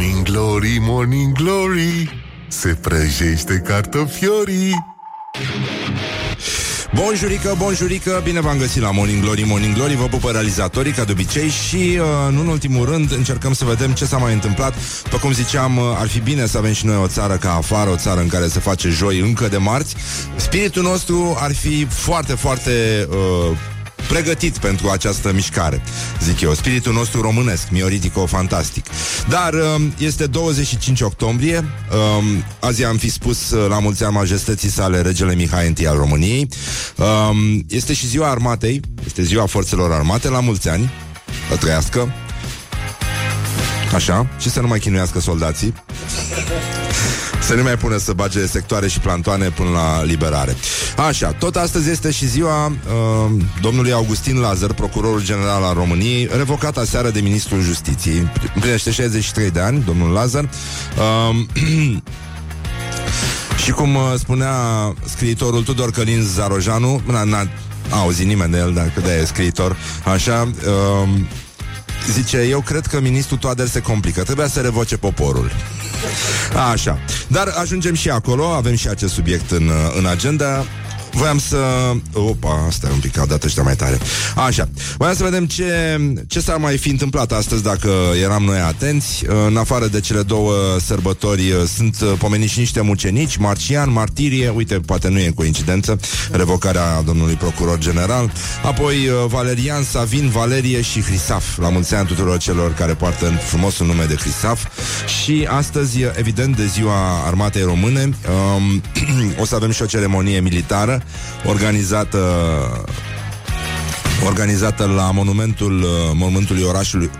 Morning Glory, Morning Glory Se prăjește cartofiorii. Bonjurică, bonjurică, bine v-am găsit la Morning Glory, Morning Glory Vă pupă realizatorii, ca de obicei Și, uh, nu în ultimul rând, încercăm să vedem ce s-a mai întâmplat. După cum ziceam, uh, ar fi bine să avem și noi o țară ca afară O țară în care se face joi încă de marți. Spiritul nostru ar fi foarte, foarte... Uh, pregătit pentru această mișcare, zic eu. Spiritul nostru românesc, mioritico fantastic. Dar um, este 25 octombrie, um, azi am fi spus uh, la mulți ani majestății sale regele Mihai I al României. Um, este și ziua armatei, este ziua forțelor armate, la mulți ani, să trăiască. Așa, și să nu mai chinuiască soldații. Să nu mai pună să bage sectoare și plantoane până la liberare. Așa, tot astăzi este și ziua uh, domnului Augustin Lazar, procurorul general al României, revocat aseară de ministrul justiției. Împlinește 63 de ani, domnul Lazar. Uh, și cum uh, spunea scriitorul Tudor Călin Zarojanu, n-a, n-a auzit nimeni de el, dar cât de e scriitor, așa, uh, zice, eu cred că ministrul Toader se complică, trebuia să revoce poporul. Așa. Dar ajungem și acolo, avem și acest subiect în, în agenda. Voiam să... Opa, asta e un pic, au dat ăștia mai tare. Așa. Voiam să vedem ce, ce s-ar mai fi întâmplat astăzi dacă eram noi atenți. În afară de cele două sărbători sunt pomeniți niște mucenici, Marcian, Martirie, uite, poate nu e coincidență, revocarea domnului procuror general, apoi Valerian, Savin, Valerie și Hrisaf. La mulți ani tuturor celor care poartă în frumosul nume de Hrisaf. Și astăzi, evident, de ziua armatei române, um, o să avem și o ceremonie militară organizată organizată la monumentul monumentului orașului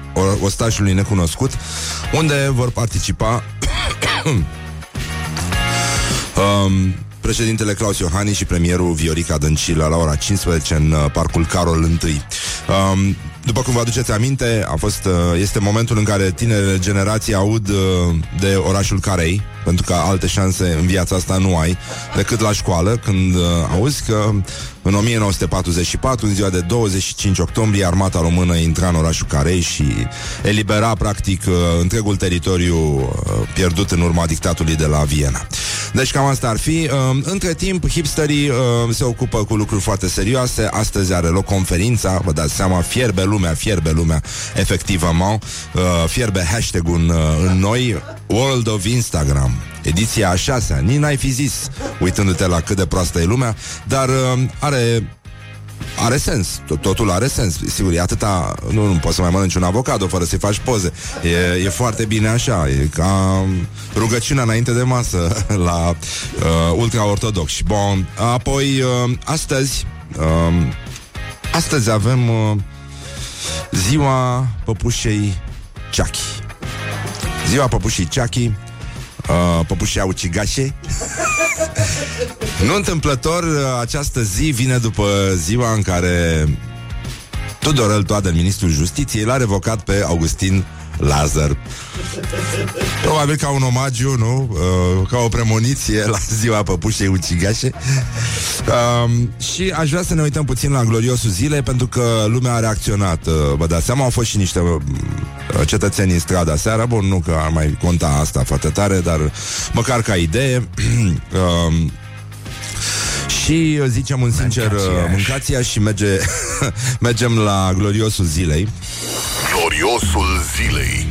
ostașului necunoscut, unde vor participa um, președintele Claus Iohannis și premierul Viorica Dăncilă la ora 15 în uh, parcul Carol I. Um, după cum vă aduceți aminte, a fost, uh, este momentul în care tinerele generații aud uh, de orașul Carei, pentru că alte șanse în viața asta nu ai decât la școală, când uh, auzi că în 1944, în ziua de 25 octombrie, armata română intra în orașul Carei și elibera, practic, uh, întregul teritoriu uh, pierdut în urma dictatului de la Viena. Deci cam asta ar fi. Uh, între timp, hipsterii uh, se ocupă cu lucruri foarte serioase. Astăzi are loc conferința, vă dați seama, fierbe lumea, fierbe lumea, efectivament. Uh, fierbe hashtag-ul în, uh, în noi, World of Instagram. Ediția a șasea, nici n-ai fi zis, uitându-te la cât de proastă e lumea, dar uh, are are sens, totul are sens. Sigur, e atâta, nu, nu poți să mai mănânci un avocado Fără să-i faci poze. E, e foarte bine așa, e ca Rugăciunea înainte de masă La uh, ultra-ortodoxi Bun, apoi uh, Astăzi uh, Astăzi avem uh, Ziua păpușei Chucky. Ziua păpușei Chucky uh, Păpușea ucigașe Nu întâmplător, uh, această zi vine după ziua în care Tudorel Toader, ministrul justiției, l-a revocat pe Augustin Lazar. Probabil ca un omagiu, nu? Uh, ca o premoniție la ziua păpușei ucigașe. Uh, și aș vrea să ne uităm puțin la gloriosul zile, pentru că lumea a reacționat. Uh, vă dați seama, au fost și niște uh, cetățeni în strada seara. Bun, nu că ar mai conta asta foarte tare, dar măcar ca idee. uh, și uh, zicem un sincer uh, mâncația și merge, mergem la gloriosul zilei. Gloriosul zilei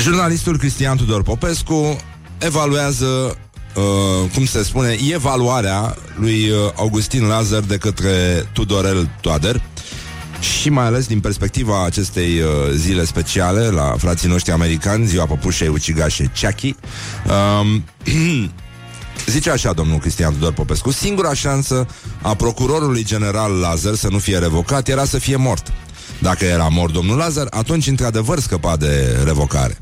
Jurnalistul Cristian Tudor Popescu evaluează uh, cum se spune, evaluarea lui uh, Augustin Lazar de către Tudorel Toader și mai ales din perspectiva acestei uh, zile speciale la frații noștri americani, ziua păpușei ucigașe Chucky. Um, Zice așa domnul Cristian Tudor Popescu Singura șansă a procurorului general Lazar să nu fie revocat era să fie mort Dacă era mort domnul Lazar, atunci într-adevăr scăpa de revocare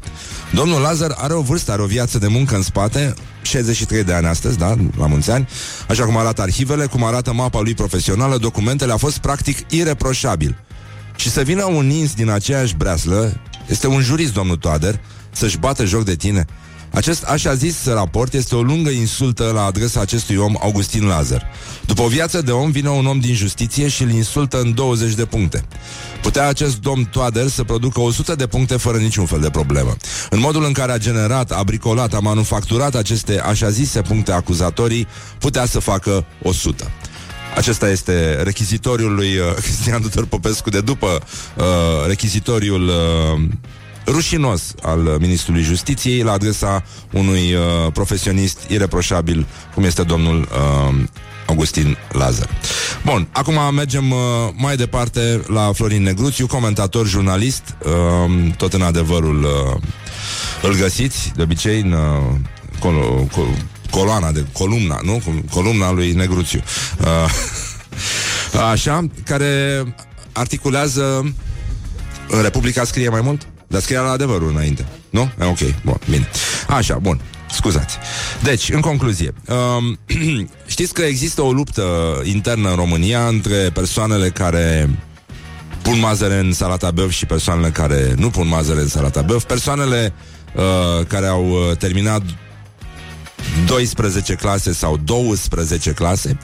Domnul Lazar are o vârstă, are o viață de muncă în spate 63 de ani astăzi, da, la mulți ani. Așa cum arată arhivele, cum arată mapa lui profesională Documentele a fost practic ireproșabil. Și să vină un ins din aceeași breaslă Este un jurist, domnul Toader Să-și bată joc de tine Acest așa zis raport este o lungă insultă la adresa acestui om, Augustin Lazar. După o viață de om, vine un om din justiție și îl insultă în 20 de puncte. Putea acest domn Toader să producă 100 de puncte fără niciun fel de problemă. În modul în care a generat, a bricolat, a manufacturat aceste așa zise puncte acuzatorii, putea să facă 100. Acesta este rechizitoriul lui uh, Cristian Tudor Popescu de după uh, rechizitoriul uh, rușinos al Ministrului Justiției la adresa unui uh, profesionist ireproșabil cum este domnul uh, Augustin Lazar. Bun, acum mergem uh, mai departe la Florin Negruțiu, comentator, jurnalist, uh, tot în adevărul uh, îl găsiți, de obicei, în uh, col- col- coloana de columna, nu? Columna lui Negruțiu. Uh, așa, care articulează în Republica scrie mai mult? Dar scria la adevărul înainte. Nu? E, ok, bun, bine. Așa, bun. Scuzați. Deci, în concluzie, um, știți că există o luptă internă în România între persoanele care pun mazăre în salata băf și persoanele care nu pun mazăre în salata băf, persoanele uh, care au uh, terminat 12 clase sau 12 clase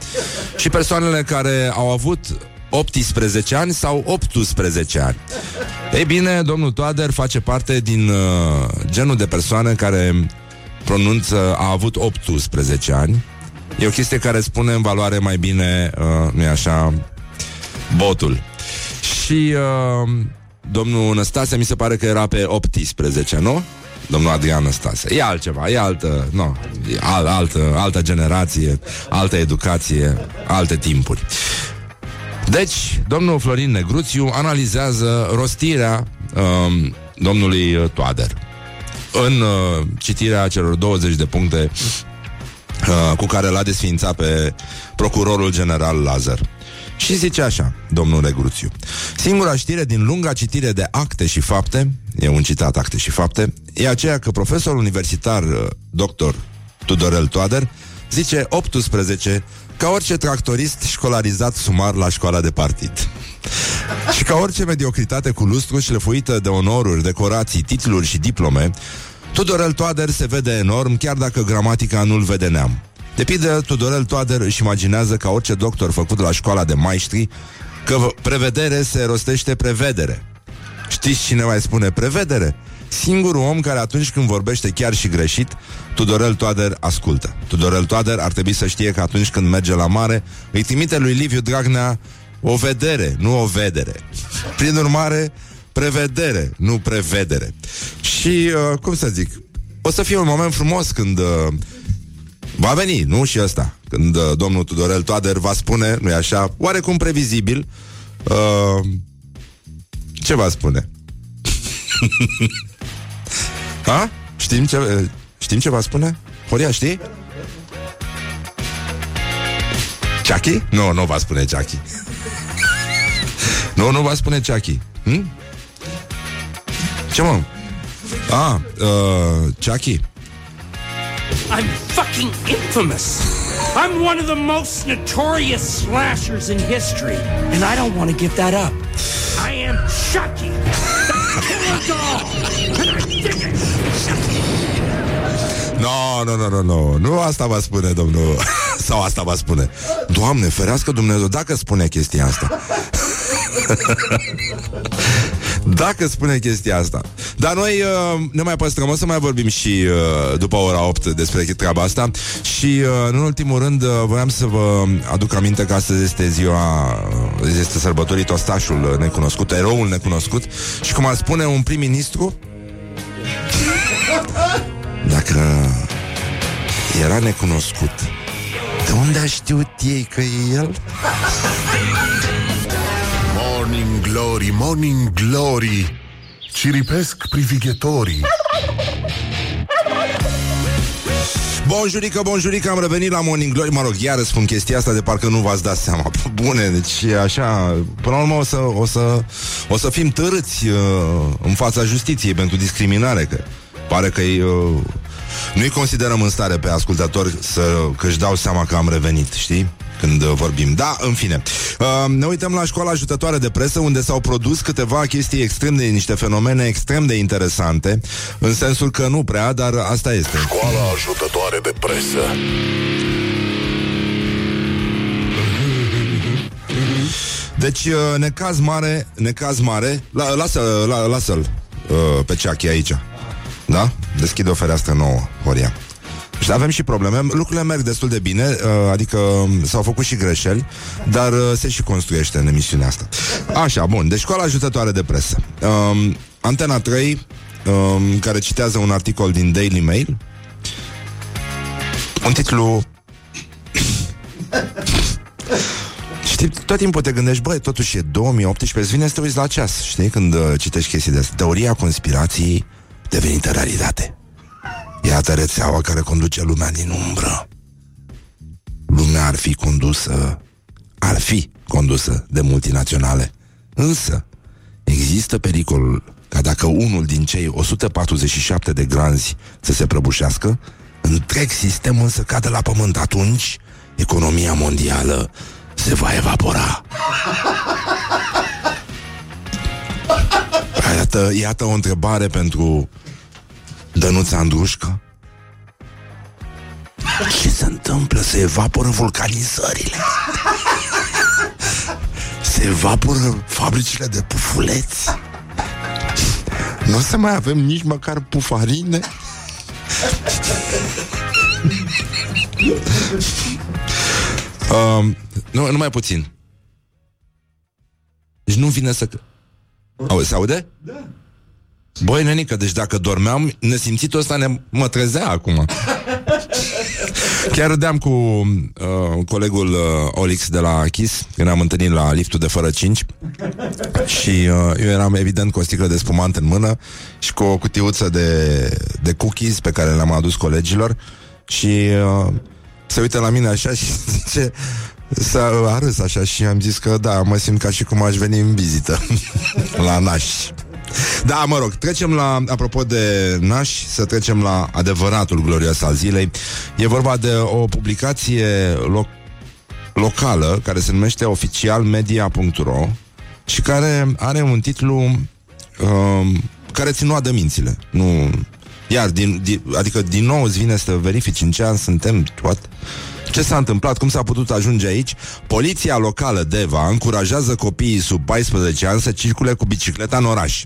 și persoanele care au avut 18 ani sau 18 ani. Ei bine, domnul Toader face parte din uh, genul de persoane care pronunță, a avut 18 ani. E o chestie care spune în valoare mai bine, uh, nu-i așa, botul. Și uh, domnul Năstase mi se pare că era pe 18, nu? Domnul Adrian Năstase. E altceva, e altă, nu, e al, altă, altă generație, altă educație, alte timpuri. Deci, domnul Florin Negruțiu analizează rostirea um, domnului Toader în uh, citirea celor 20 de puncte uh, cu care l-a desfințat pe procurorul general Lazar. Și zice așa, domnul Negruțiu. Singura știre din lunga citire de acte și fapte, e un citat acte și fapte, e aceea că profesorul universitar uh, doctor Tudorel Toader zice 18 ca orice tractorist școlarizat sumar la școala de partid. și ca orice mediocritate cu lustru șlefuită de onoruri, decorații, titluri și diplome, Tudorel Toader se vede enorm, chiar dacă gramatica nu-l vede neam. De pildă, Tudorel Toader își imaginează ca orice doctor făcut la școala de maestri că prevedere se rostește prevedere. Știți cine mai spune prevedere? Singurul om care atunci când vorbește chiar și greșit, Tudorel Toader ascultă. Tudorel Toader ar trebui să știe că atunci când merge la mare, îi trimite lui Liviu Dragnea o vedere, nu o vedere. Prin urmare, prevedere, nu prevedere. Și, uh, cum să zic, o să fie un moment frumos când uh, va veni, nu și ăsta, când uh, domnul Tudorel Toader va spune, nu-i așa, oarecum previzibil, uh, ce va spune? ha? Știm ce, uh, știm ce va spune? Horia, știi? Chucky? Nu, nu va spune Chucky. nu, nu va spune Chucky. Hm? Ce mă? Ah, uh, Chucky. I'm fucking infamous. I'm one of the most notorious slashers in history, and I don't want to give that up. I am Chucky, the doll. No, no, no, no, no. Nu asta va spune domnul. Sau asta va spune. Doamne, ferească Dumnezeu Dacă spune chestia asta. Dacă spune chestia asta. Dar noi uh, ne mai păstrăm. O să mai vorbim și uh, după ora 8 Despre treaba asta. Și uh, în ultimul rând uh, Voiam să vă aduc aminte că astăzi este ziua uh, Este sărbătorit ostașul necunoscut Eroul necunoscut. Și cum ar spune un prim-ministru Dacă era necunoscut De unde a știut ei că e el? Morning Glory, Morning Glory Ciripesc privighetorii. Bonjurică, bonjurică, am revenit la Morning Glory. Mă rog, iar spun chestia asta de parcă nu v-ați dat seama. Bune, deci așa Până la urmă o să, o să, o să fim târâți uh, în fața justiției pentru discriminare Că pare că uh, nu-i considerăm în stare pe ascultători să, că își dau seama că am revenit, știi? când uh, vorbim. Da, în fine. Uh, ne uităm la școala ajutătoare de presă, unde s-au produs câteva chestii extrem de niște fenomene extrem de interesante, în sensul că nu prea, dar asta este. Școala ajutătoare de presă. Deci, uh, necaz mare, necaz mare. La, lasă, la, lasă-l uh, pe ceachi aici. Da? Deschide o fereastră nouă, Horia. Și avem și probleme. Lucrurile merg destul de bine, uh, adică um, s-au făcut și greșeli, dar uh, se și construiește în emisiunea asta. Așa, bun. Deci școala ajutătoare de presă. Um, Antena 3, um, care citează un articol din Daily Mail, un titlu Știi, tot timpul te gândești, băi, totuși e 2018, îți vine să te uiți la ceas, știi, când uh, citești chestii de asta. Teoria conspirației devenită realitate. Iată rețeaua care conduce lumea din umbră. Lumea ar fi condusă, ar fi condusă de multinaționale. Însă, există pericolul ca dacă unul din cei 147 de granzi să se prăbușească, întreg sistemul să cadă la pământ. Atunci, economia mondială se va evapora. Iată, iată o întrebare pentru Dănuța Andrușcă. Ce se întâmplă? Se evaporă vulcanizările. Se evaporă fabricile de pufuleți. Nu o să mai avem nici măcar pufarine. um, nu, numai puțin. Deci nu vine să... Auzi, se aude? Da. Băi, nenică, deci dacă dormeam, nesimțitul ăsta ne, mă trezea acum. Chiar râdeam cu uh, colegul uh, Olix de la Kiss Când am întâlnit la liftul de fără 5 Și uh, eu eram evident cu o sticlă de spumant în mână Și cu o cutiuță de, de cookies Pe care le-am adus colegilor Și uh, se uită la mine așa și zice S-a râs așa și am zis că da, mă simt ca și cum aș veni în vizită La nași da, mă rog, trecem la, apropo de naș, să trecem la adevăratul glorios al zilei. E vorba de o publicație loc- locală care se numește oficialmedia.ro și care are un titlu um, care țin de mințile. Nu... Iar, din, din, adică din nou îți vine să verifici în ce an suntem, what? Ce s-a întâmplat? Cum s-a putut ajunge aici? Poliția locală Deva încurajează copiii sub 14 ani să circule cu bicicleta în oraș.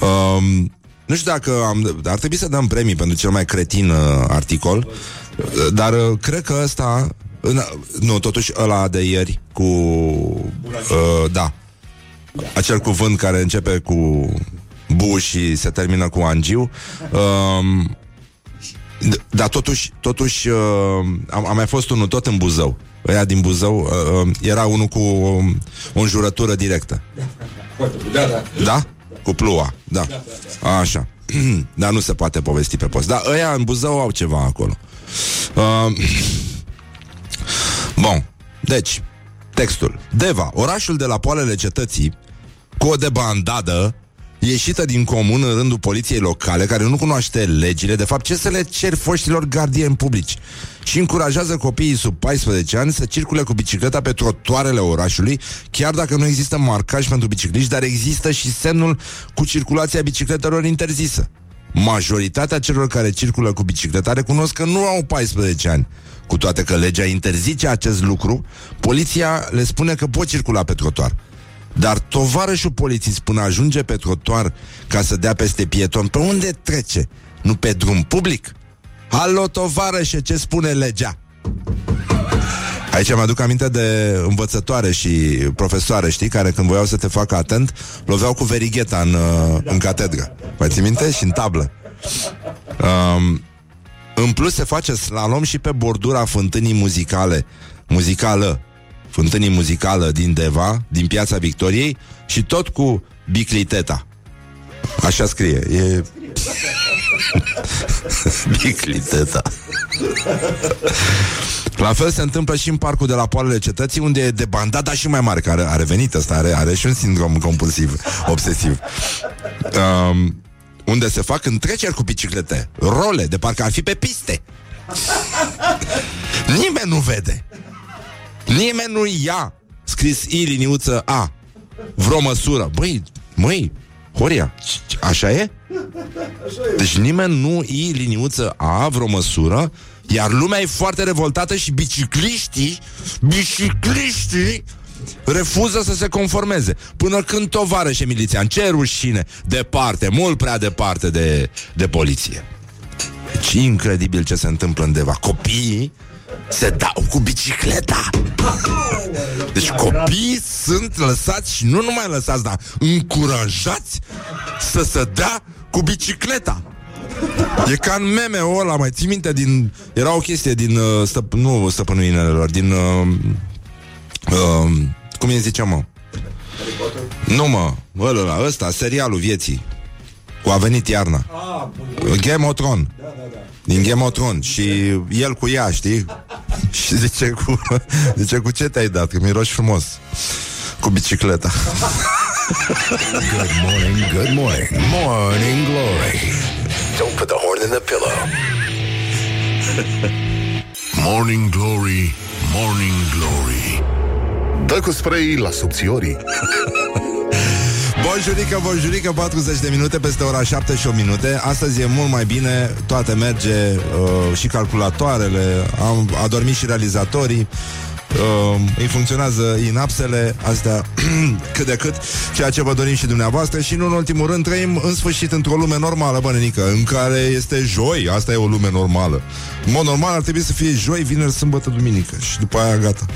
Um, nu știu dacă am... Ar trebui să dăm premii pentru cel mai cretin uh, articol, dar uh, cred că ăsta... Uh, nu, totuși ăla de ieri cu... Uh, da. Acel cuvânt care începe cu bu și se termină cu angiu. Um, dar totuși, totuși uh, am, am mai fost unul tot în Buzău. Ăia din Buzău uh, uh, era unul cu um, o înjurătură directă. Da, da. Da? Cu plua, da. Așa. Dar nu se poate povesti pe post. Dar ăia în Buzău au ceva acolo. Uh, bun. Deci, textul. Deva, orașul de la poalele cetății, cu o debandadă ieșită din comun în rândul poliției locale, care nu cunoaște legile, de fapt, ce să le cer foștilor gardieni publici? Și încurajează copiii sub 14 ani să circule cu bicicleta pe trotuarele orașului, chiar dacă nu există marcaj pentru bicicliști, dar există și semnul cu circulația bicicletelor interzisă. Majoritatea celor care circulă cu bicicleta recunosc că nu au 14 ani. Cu toate că legea interzice acest lucru, poliția le spune că pot circula pe trotuar. Dar tovarășul polițist până ajunge pe trotuar ca să dea peste pieton, pe unde trece? Nu pe drum public? Alo, tovarășe, ce spune legea? Aici mă aduc aminte de învățătoare și profesoare, știi, care când voiau să te facă atent, loveau cu verigheta în, uh, în catedră. Mai ții minte? Și în tablă. Um, în plus se face slalom și pe bordura fântânii muzicale, muzicală, fântânii muzicală din Deva, din Piața Victoriei și tot cu bicliteta. Așa scrie. E... bicliteta. La fel se întâmplă și în parcul de la poalele cetății, unde e de bandada și mai mare, care a revenit ăsta, are, are și un sindrom compulsiv, obsesiv. Um, unde se fac întreceri cu biciclete, role, de parcă ar fi pe piste. Nimeni nu vede. Nimeni nu ia scris I liniuță A vreo măsură. Băi, măi, Horia, așa e? Deci nimeni nu I liniuță A vreo măsură iar lumea e foarte revoltată și bicicliștii, bicicliștii refuză să se conformeze. Până când tovarășe milițian, ce rușine, departe, mult prea departe de, de poliție. Deci incredibil ce se întâmplă undeva. Copiii se dau cu bicicleta. Deci copiii sunt lăsați și nu numai lăsați, dar încurajați să se dea cu bicicleta. E ca în meme ăla, mai ții minte din... Era o chestie din... Uh, stăp, nu stăpânul inelelor, din... Uh, uh, cum îi ziceam, mă? Nu, mă, ăla, ăsta, serialul vieții. Cu a venit iarna. Ah, Game of Thrones. Da, da, da. Din Game of Thrones. Și el cu ea, știi? și zice cu, zice cu ce te-ai dat? Că miroși frumos. Cu bicicleta. good morning, good morning. Morning Glory. Don't put the horn in the pillow. morning Glory, Morning Glory. Dă cu spray la subțiorii. Bonjurică, bonjurică, 40 de minute peste ora 7 și 8 minute Astăzi e mult mai bine, toate merge uh, Și calculatoarele Am adormit și realizatorii uh, îi funcționează inapsele astea cât de cât, ceea ce vă dorim și dumneavoastră și nu în ultimul rând trăim în sfârșit într-o lume normală, bănenică, în care este joi, asta e o lume normală. În mod normal ar trebui să fie joi, vineri, sâmbătă, duminică și după aia gata.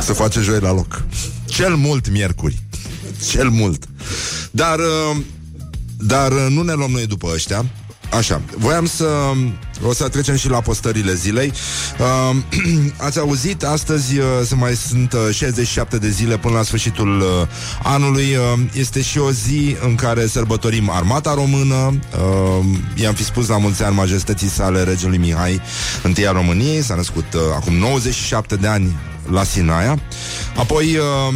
Să face joi la loc. Cel mult miercuri. Cel mult. Dar, uh, dar uh, nu ne luăm noi după ăștia. Așa, voiam să... O să trecem și la postările zilei. Uh, ați auzit, astăzi uh, se mai sunt uh, 67 de zile până la sfârșitul uh, anului. Uh, este și o zi în care sărbătorim armata română. Uh, i-am fi spus la mulți ani majestății sale regelui Mihai întâia României. S-a născut uh, acum 97 de ani la Sinaia. Apoi... Uh,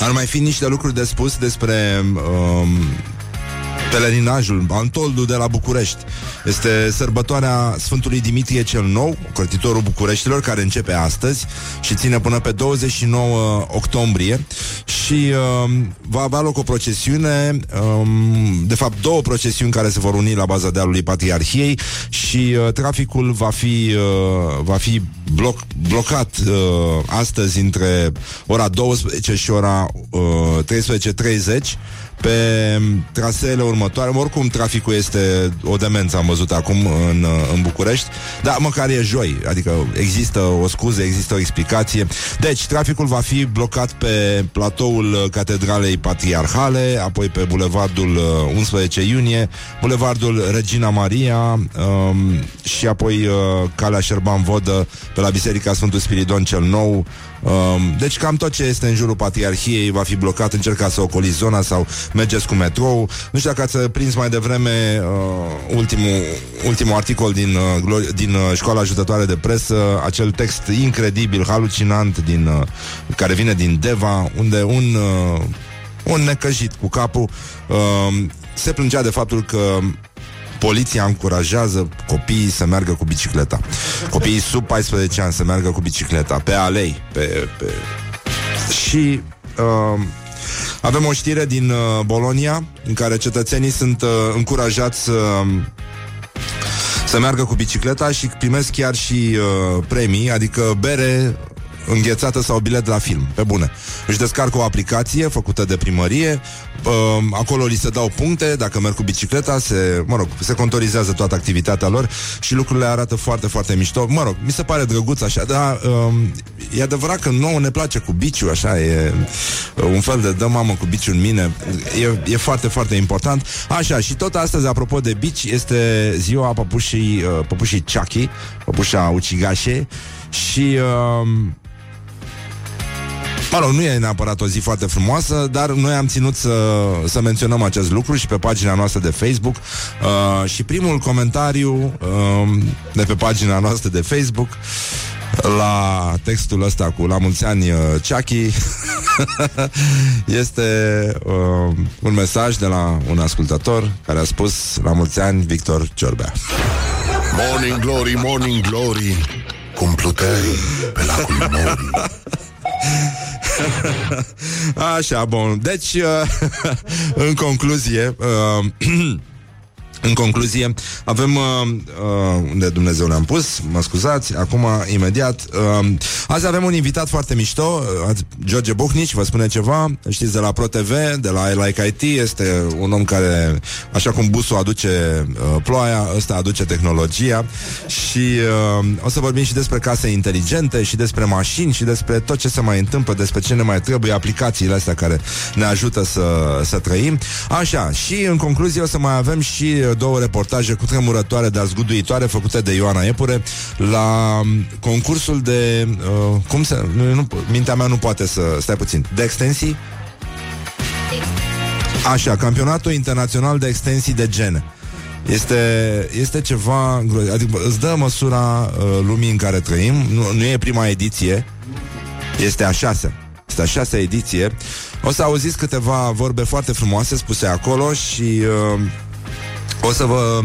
ar mai fi niște lucruri de spus despre uh, pelerinajul, Antoldul de la București. Este sărbătoarea Sfântului Dimitrie cel Nou, cortitorul Bucureștilor, care începe astăzi și ține până pe 29 octombrie și uh, va avea loc o procesiune, um, de fapt două procesiuni care se vor uni la baza dealului Patriarhiei și uh, traficul va fi, uh, va fi bloc, blocat uh, astăzi între ora 12 și ora uh, 13.30 pe traseele următoare. Oricum, traficul este o demență, am văzut acum în, în București, dar măcar e joi, adică există o scuză, există o explicație. Deci, traficul va fi blocat pe platoul Catedralei Patriarhale, apoi pe bulevardul 11 uh, iunie, bulevardul Regina Maria um, și apoi uh, calea Șerban Vodă pe la Biserica Sfântul Spiridon cel Nou, Um, deci cam tot ce este în jurul Patriarhiei va fi blocat, încercați să ocoliți zona sau mergeți cu metrou. Nu știu dacă ați prins mai devreme uh, ultimul, ultimul articol din, uh, din uh, școala ajutătoare de presă, acel text incredibil, halucinant din, uh, care vine din Deva, unde un, uh, un necăjit cu capul uh, se plângea de faptul că Poliția încurajează copiii să meargă cu bicicleta. Copiii sub 14 ani să meargă cu bicicleta pe alei, pe, pe... și uh, avem o știre din uh, Bolonia în care cetățenii sunt uh, încurajați să uh, să meargă cu bicicleta și primesc chiar și uh, premii, adică bere înghețată sau bilet la film, pe bune. Își descarcă o aplicație făcută de primărie, uh, acolo li se dau puncte, dacă merg cu bicicleta, se, mă rog, se contorizează toată activitatea lor și lucrurile arată foarte, foarte mișto. Mă rog, mi se pare drăguț așa, dar uh, e adevărat că nouă ne place cu biciu, așa, e uh, un fel de dă mamă cu biciu în mine. E, e foarte, foarte important. Așa, și tot astăzi, apropo de bici, este ziua păpușii, uh, păpușii Chucky, păpușa ucigașe și uh, Mă rog, nu e neapărat o zi foarte frumoasă, dar noi am ținut să, să menționăm acest lucru și pe pagina noastră de Facebook. Uh, și primul comentariu uh, de pe pagina noastră de Facebook la textul ăsta cu La mulți ani uh, Chucky este uh, un mesaj de la un ascultător care a spus La mulți ani Victor Ciorbea Morning Glory, Morning Glory cum pluteai pe lacul Mori. Așa, bun. Deci, uh, în concluzie, uh, În concluzie, avem uh, uh, unde Dumnezeu le-am pus, mă scuzați, acum imediat. Uh, azi avem un invitat foarte mișto, uh, George Buhnici, vă spune ceva, știți de la ProTV, de la I Like IT, este un om care, așa cum busul aduce uh, ploaia, ăsta aduce tehnologia și uh, o să vorbim și despre case inteligente și despre mașini și despre tot ce se mai întâmplă, despre ce ne mai trebuie, aplicațiile astea care ne ajută să, să trăim. Așa, și în concluzie o să mai avem și două reportaje cu tremurătoare, dar zguduitoare, făcute de Ioana Epure la um, concursul de... Uh, cum se... Nu, mintea mea nu poate să... Stai puțin. De extensii? Așa, campionatul internațional de extensii de gen. Este, este ceva adică îți dă măsura uh, lumii în care trăim. Nu, nu e prima ediție, este a șasea. Este a șasea ediție. O să auziți câteva vorbe foarte frumoase spuse acolo și uh, o să vă...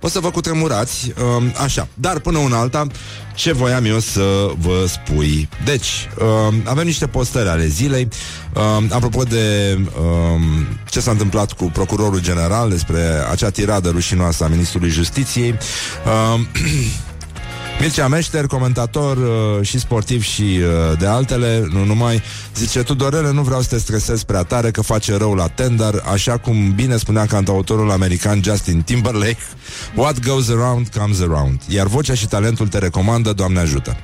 O să vă cutremurați, uh, așa. Dar până una alta, ce voiam eu să vă spui? Deci, uh, avem niște postări ale zilei. Uh, apropo de uh, ce s-a întâmplat cu procurorul general despre acea tiradă rușinoasă a ministrului justiției. Uh, Mircea Meșter, comentator uh, și sportiv și uh, de altele, nu numai, zice Tudorele, nu vreau să te stresez prea tare că face rău la tender, așa cum bine spunea cantautorul american Justin Timberlake, What goes around comes around. Iar vocea și talentul te recomandă, Doamne ajută.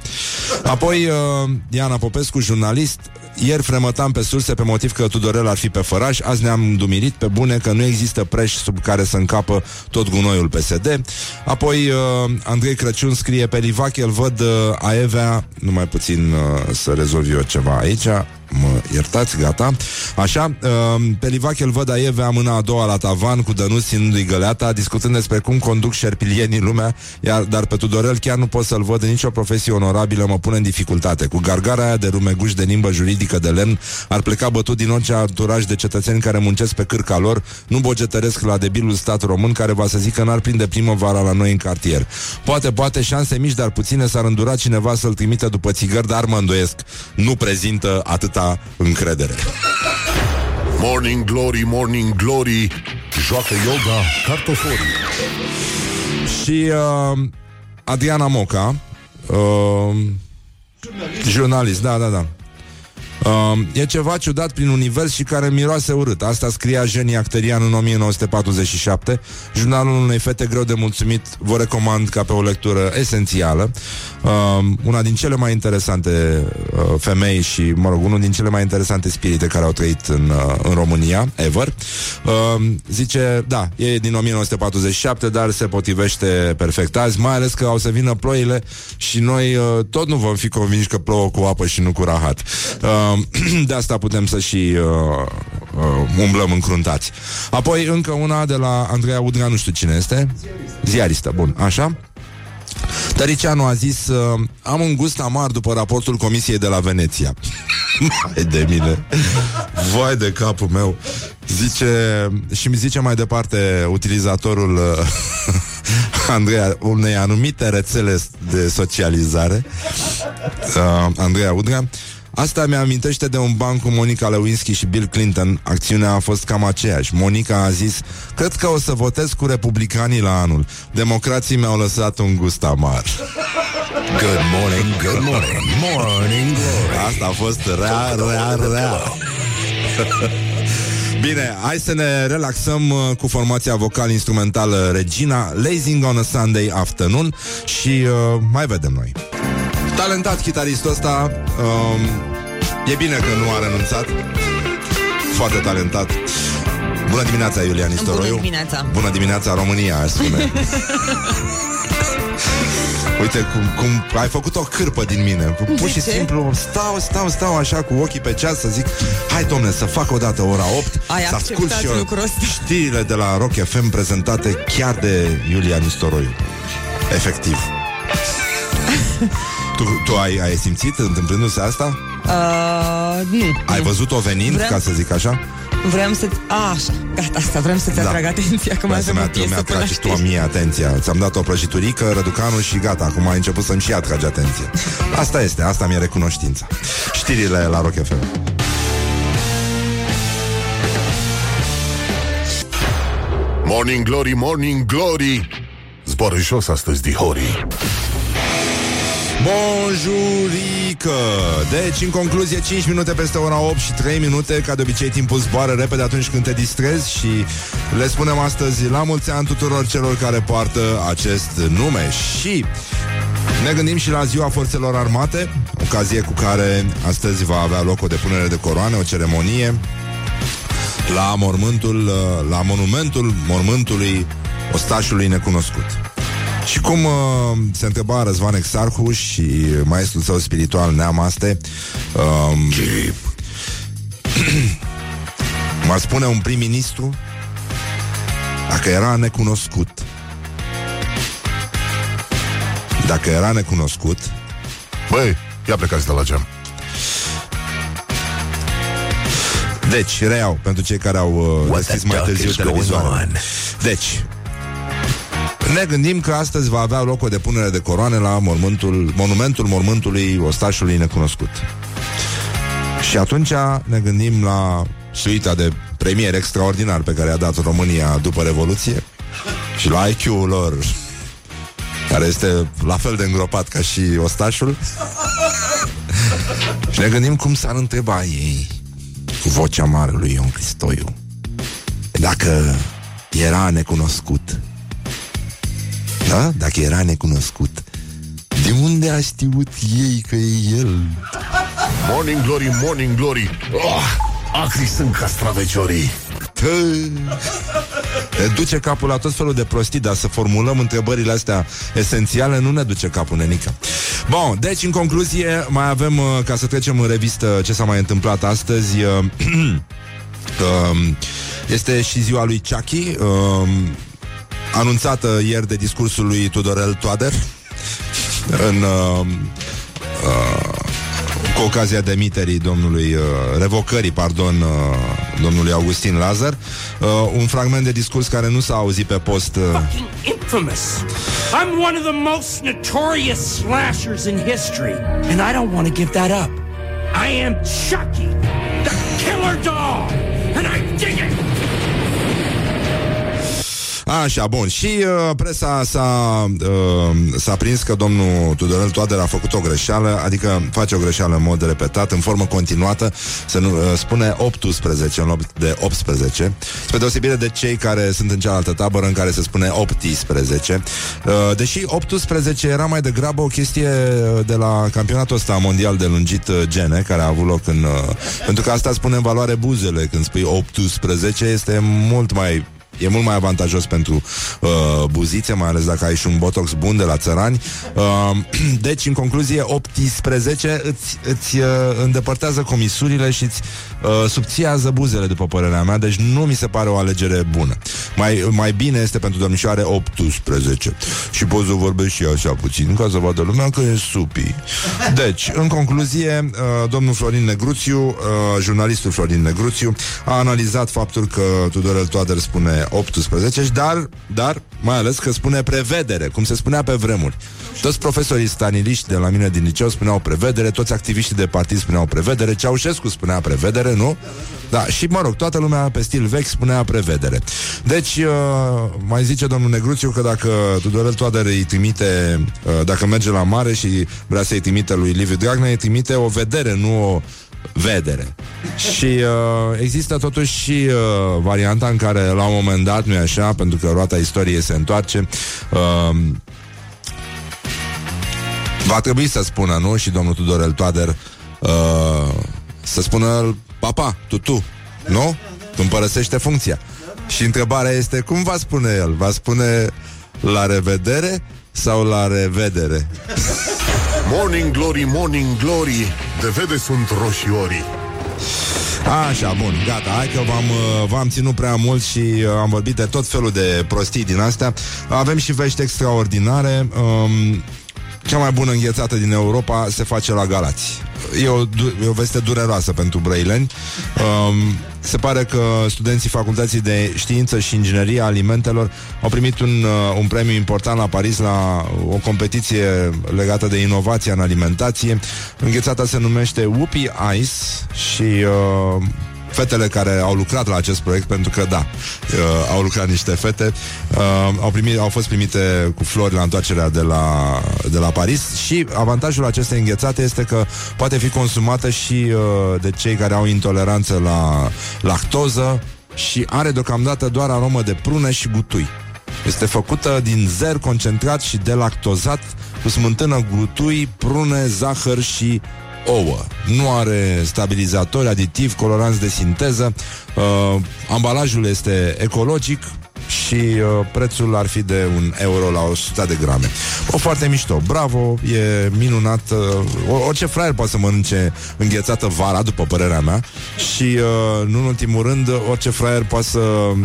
Apoi, uh, Iana Popescu, jurnalist, ieri fremătam pe surse pe motiv că Tudorel ar fi pe făraș, azi ne-am dumirit pe bune că nu există preș sub care să încapă tot gunoiul PSD. Apoi, uh, Andrei Crăciun scrie pe Livache, îl văd uh, Aevea, numai puțin uh, să rezolv eu ceva aici, mă iertați, gata. Așa, uh, pe Livache îl văd Aievea mâna a doua la tavan cu Dănuț ținându-i găleata, discutând despre cum conduc șerpilienii lumea, iar, dar pe Tudorel chiar nu pot să-l văd în nicio profesie onorabilă, mă pune în dificultate. Cu gargara aia de rumeguș de limbă juridică de lemn, ar pleca bătut din orice anturaj de cetățeni care muncesc pe cârca lor, nu bogetăresc la debilul stat român care va să zică că n-ar prinde primăvara la noi în cartier. Poate, poate, șanse mici, dar puține s-ar îndura cineva să-l trimită după țigări, dar mă îndoiesc. Nu prezintă atâta încredere. Morning Glory, Morning Glory, joacă yoga cartoforii. Și uh, Adriana Moca, uh, jurnalist, da, da, da. Uh, e ceva ciudat prin univers și care miroase urât. Asta scria Jenny Acterian în 1947. Jurnalul unei fete greu de mulțumit vă recomand ca pe o lectură esențială. Uh, una din cele mai interesante uh, femei și, mă rog, unul din cele mai interesante spirite care au trăit în, uh, în România, ever. Uh, zice, da, e din 1947, dar se potrivește perfect azi, mai ales că au să vină ploile și noi uh, tot nu vom fi convinși că plouă cu apă și nu cu rahat. Uh, de asta putem să și uh, uh, umblăm încruntați. Apoi încă una de la Andreea Udrea, nu știu cine este. Ziaristă, bun, așa. Tăricianu a zis uh, Am un gust amar după raportul Comisiei de la Veneția Mai de mine Vai de capul meu Zice Și mi zice mai departe Utilizatorul uh, Andreea, unei anumite rețele de socializare uh, Andreea Udrea Asta mi-amintește de un ban cu Monica Lewinsky și Bill Clinton. Acțiunea a fost cam aceeași. Monica a zis, cred că o să votez cu republicanii la anul. Democrații mi-au lăsat un gust amar. Good morning, good morning, morning glory. Asta a fost rea, rea, rea. Bine, hai să ne relaxăm uh, cu formația vocal-instrumentală Regina, Lazing on a Sunday Afternoon și uh, mai vedem noi. Talentat chitaristul ăsta, um, e bine că nu a renunțat. Foarte talentat. Bună dimineața, Iulian Istoroiu. Bună dimineața. Bună dimineața, România, aș spune. Uite cum, cum ai făcut o cârpă din mine Pur și ce? simplu stau, stau, stau așa cu ochii pe ceas să zic Hai domne, să fac odată ora 8 Ai Să ascult acceptat și eu lucrul ăsta. știrile de la Rock FM prezentate chiar de Iulian Istoroiu Efectiv Tu, tu ai, ai simțit întâmplându-se asta? Uh, nu. Ai văzut-o venind, Vreau- ca să zic așa? Vreau să... A, așa, gata, asta, vreau să-ți Da. atrag atenția că mai Hai să avem o mi-a- piesă mi-a până la atragi tu a știri. mie atenția Ți-am dat o prăjiturică, răducanul și gata Acum ai început să-mi și atragi atenție Asta este, asta mi-e recunoștința Știrile la Rock FM Morning Glory, Morning Glory Zboară jos astăzi, dihorii Bonjurică! Deci, în concluzie, 5 minute peste ora 8 și 3 minute, ca de obicei timpul zboară repede atunci când te distrezi și le spunem astăzi la mulți ani tuturor celor care poartă acest nume și ne gândim și la ziua forțelor armate, ocazie cu care astăzi va avea loc o depunere de coroane, o ceremonie la mormântul, la monumentul mormântului ostașului necunoscut. Și cum uh, se întreba Răzvan Exarhu și maestrul său spiritual Neamaste, um, m-ar spune un prim-ministru dacă era necunoscut. Dacă era necunoscut, Băi, ia plecați de la geam Deci, reiau, pentru cei care au uh, deschis mai târziu televizoare. Deci, ne gândim că astăzi va avea loc o depunere de coroane la mormântul, monumentul mormântului ostașului necunoscut. Și atunci ne gândim la suita de premier extraordinar pe care a dat România după Revoluție și la IQ-ul lor care este la fel de îngropat ca și ostașul. și ne gândim cum s-ar întreba ei cu vocea mare lui Ion Cristoiu dacă era necunoscut. Da? Dacă era necunoscut. De unde a știut ei că e el? Morning Glory, Morning Glory oh, Acri sunt castraveciorii Tă... Ne duce capul la tot felul de prostii, dar să formulăm întrebările astea esențiale nu ne duce capul, nenica. Bun, deci, în concluzie, mai avem, uh, ca să trecem în revistă ce s-a mai întâmplat astăzi, uh, um, este și ziua lui Chucky, um, anunțată ieri de discursul lui Tudorel Toader, în... Uh, uh, cu ocazia demiterii domnului, uh, revocării, pardon, uh, domnului Augustin Lazar, uh, un fragment de discurs care nu s-a auzit pe post. Uh, Fucking infamous. I'm one of the most notorious slashers in history, and I don't want to give that up. I am Chucky, the killer dog, and I dig it. Așa, bun. Și uh, presa s-a, uh, s-a prins că domnul Tudorel Toader a făcut o greșeală, adică face o greșeală în mod repetat, în formă continuată, să nu, uh, spune 18 în loc de 18, spre deosebire de cei care sunt în cealaltă tabără în care se spune 18. Uh, deși 18 era mai degrabă o chestie uh, de la campionatul ăsta mondial de lungit uh, gene, care a avut loc în... Uh, pentru că asta spune în valoare buzele, când spui 18, este mult mai E mult mai avantajos pentru uh, buzițe, mai ales dacă ai și un botox bun de la țărani. Uh, deci, în concluzie, 18 îți, îți uh, îndepărtează comisurile și îți uh, subțiază buzele, după părerea mea, deci nu mi se pare o alegere bună. Mai, mai bine este pentru domnișoare 18. Și poți să vorbești și așa puțin, ca să vadă lumea că e supi. Deci, în concluzie, uh, domnul Florin Negruțiu, uh, jurnalistul Florin Negruțiu, a analizat faptul că Tudorel Toader spune 18, dar, dar, mai ales că spune prevedere, cum se spunea pe vremuri. Toți profesorii staniliști de la mine din liceu spuneau prevedere, toți activiștii de partid spuneau prevedere, Ceaușescu spunea prevedere, nu? Da, și mă rog, toată lumea pe stil vechi spunea prevedere. Deci, uh, mai zice domnul Negruțiu că dacă Tudorel Toader îi trimite, uh, dacă merge la mare și vrea să-i trimite lui Liviu Dragnea, îi trimite o vedere, nu o vedere. Și uh, există totuși și uh, varianta în care la un moment dat, nu-i așa, pentru că roata istoriei se întoarce, uh, va trebui să spună, nu? Și domnul Tudorel Toader uh, să spună papa, tutu, nu? Când părăsește funcția. Și întrebarea este, cum va spune el? Va spune la revedere sau la revedere? Morning Glory, Morning Glory De vede sunt roșiorii Așa, bun, gata, hai că v-am, uh, v-am ținut prea mult și uh, am vorbit de tot felul de prostii din astea. Avem și vești extraordinare. Um, cea mai bună înghețată din Europa se face la Galați. E o, du- e o veste dureroasă pentru brăileni. Um, se pare că studenții Facultății de Știință și Inginerie a Alimentelor au primit un, uh, un premiu important la Paris la o competiție legată de inovație în alimentație. Înghețata se numește Whoopi Ice și uh, fetele care au lucrat la acest proiect, pentru că, da, uh, au lucrat niște fete, uh, au, primit, au fost primite cu flori la întoarcerea de la, de la Paris și avantajul acestei înghețate este că poate fi consumată și uh, de cei care au intoleranță la lactoză și are deocamdată doar aromă de prune și gutui. Este făcută din zer concentrat și delactozat cu smântână, gutui, prune, zahăr și ouă. Nu are stabilizatori, aditivi, coloranți de sinteză. Uh, ambalajul este ecologic și uh, prețul ar fi de un euro la 100 de grame. O foarte mișto. Bravo, e minunat. Uh, orice fraier poate să mănânce înghețată vara, după părerea mea. Și, uh, nu în ultimul rând, orice fraier poate să uh,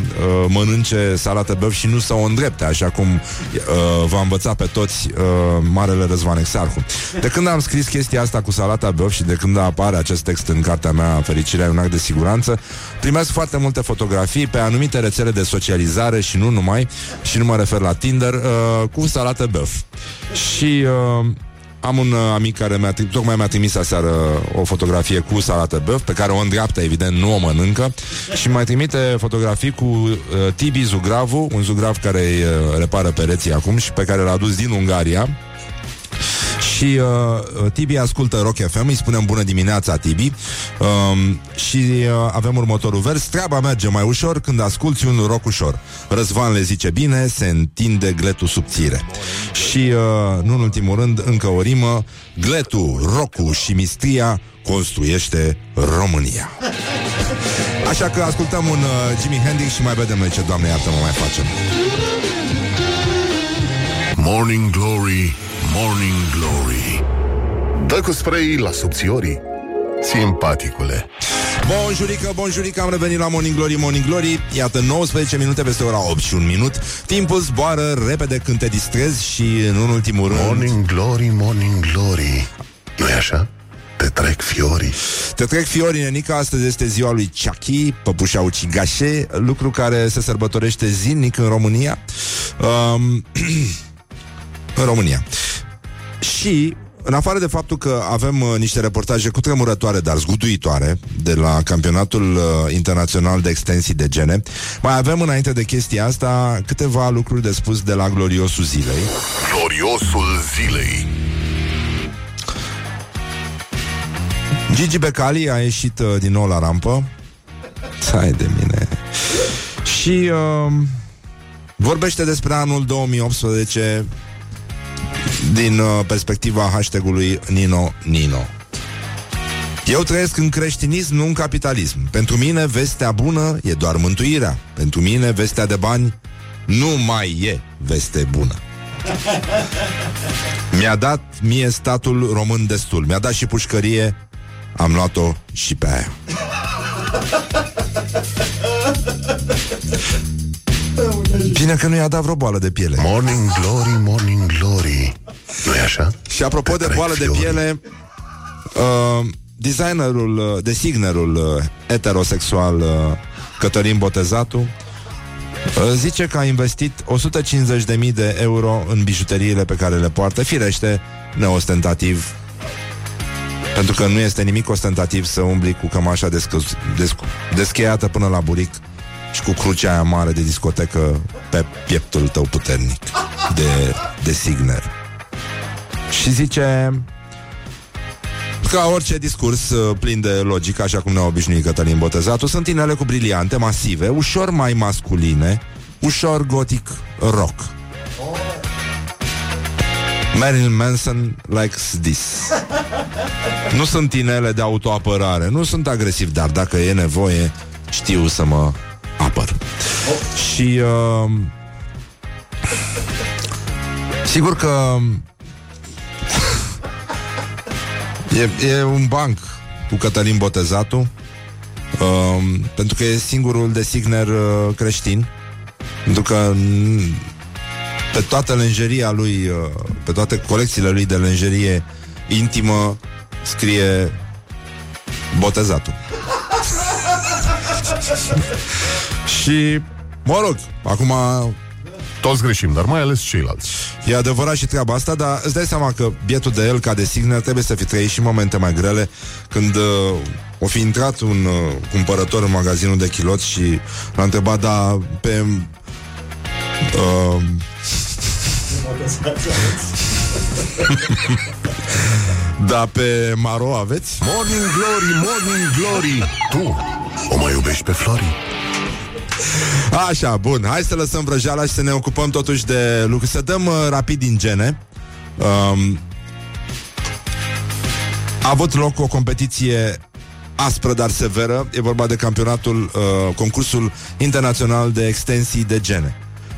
mănânce salată băf și nu să o îndrepte, așa cum uh, va învăța pe toți uh, Marele Răzvan Exarhu. De când am scris chestia asta cu salata băf și de când apare acest text în cartea mea Fericirea e un act de siguranță, primesc foarte multe fotografii pe anumite rețele de socializare și nu numai, și nu mă refer la Tinder, uh, cu salată băf. Și uh, am un uh, amic care mi-a, tri- tocmai mi-a trimis aseară o fotografie cu salată băf, pe care o îndreaptă, evident, nu o mănâncă, și mai trimite fotografii cu uh, Tibi Zugravu, un zugrav care îi uh, repară pereții acum și pe care l-a dus din Ungaria. Și uh, Tibi ascultă Rock FM, îi spunem bună dimineața, Tibi. Um, și uh, avem următorul vers. Treaba merge mai ușor când asculti un rock ușor. Răzvan le zice bine, se întinde gletul subțire. Și, uh, nu în ultimul rând, încă o rimă, gletul, rocul și mistria construiește România. Așa că ascultăm un uh, Jimi Hendrix și mai vedem noi ce, Doamne iartă-mă, mai facem. Morning Glory, Morning Glory. Dă cu spray la subțiorii. Simpaticule. Bonjurică, bonjurică, am revenit la Morning Glory, Morning Glory. Iată 19 minute peste ora 8 și un minut. Timpul zboară repede când te distrezi și în un ultimul rând Morning Glory, Morning Glory. Nu e așa? Te trec fiorii. Te trec fiorii, nenica, astăzi este ziua lui Chucky, păpușa ucigașe Lucru care se sărbătorește zilnic în România. Um, În România Și în afară de faptul că avem uh, niște reportaje cu tremurătoare, dar zguduitoare, de la campionatul uh, internațional de extensii de gene, mai avem înainte de chestia asta câteva lucruri de spus de la gloriosul zilei. Gloriosul zilei Gigi Becali a ieșit uh, din nou la rampă. Hai de mine. Și uh, vorbește despre anul 2018 din uh, perspectiva hashtagului Nino Nino. Eu trăiesc în creștinism, nu în capitalism. Pentru mine, vestea bună e doar mântuirea. Pentru mine, vestea de bani nu mai e veste bună. Mi-a dat mie statul român destul. Mi-a dat și pușcărie, am luat-o și pe aia. Bine că nu i-a dat vreo boală de piele. Morning Glory, Morning Glory nu e așa? Și apropo Te de trec boală de fiorii. piele, uh, designerul, uh, designerul uh, heterosexual uh, Cătălin Botezatu uh, zice că a investit 150.000 de euro în bijuteriile pe care le poartă, firește, neostentativ, pentru că nu este nimic ostentativ să umbli cu cămașa descă- descu- descheiată până la buric și cu crucea aia mare de discotecă pe pieptul tău puternic de, de signer. Și zice ca orice discurs uh, plin de logică, așa cum ne-a obișnuit Cătălin Botezatul, sunt inele cu briliante, masive, ușor mai masculine, ușor gotic rock. Marilyn Manson likes this. Nu sunt inele de autoapărare, nu sunt agresiv, dar dacă e nevoie, știu să mă apăr. Și uh, sigur că E, e un banc cu Cătălin Botezatu um, Pentru că e singurul designer uh, creștin Pentru că n- pe toată lenjeria lui, uh, pe toate colecțiile lui de lenjerie intimă, scrie botezatul. și, mă rog, acum Toți greșim, dar mai ales ceilalți. E adevărat și treaba asta, dar îți dai seama că bietul de el, ca de Signer, trebuie să fi trăit și momente mai grele când uh, o fi intrat un uh, cumpărător în magazinul de chilot și l-a întrebat, da, pe... Uh, da, pe Maro aveți? Morning Glory, Morning Glory Tu o mai iubești pe Flori? Așa, bun, hai să lăsăm vrăjeala și să ne ocupăm totuși de lucruri. Să dăm uh, rapid din gene. Um, A avut loc o competiție aspră, dar severă. E vorba de campionatul, uh, concursul internațional de extensii de gene.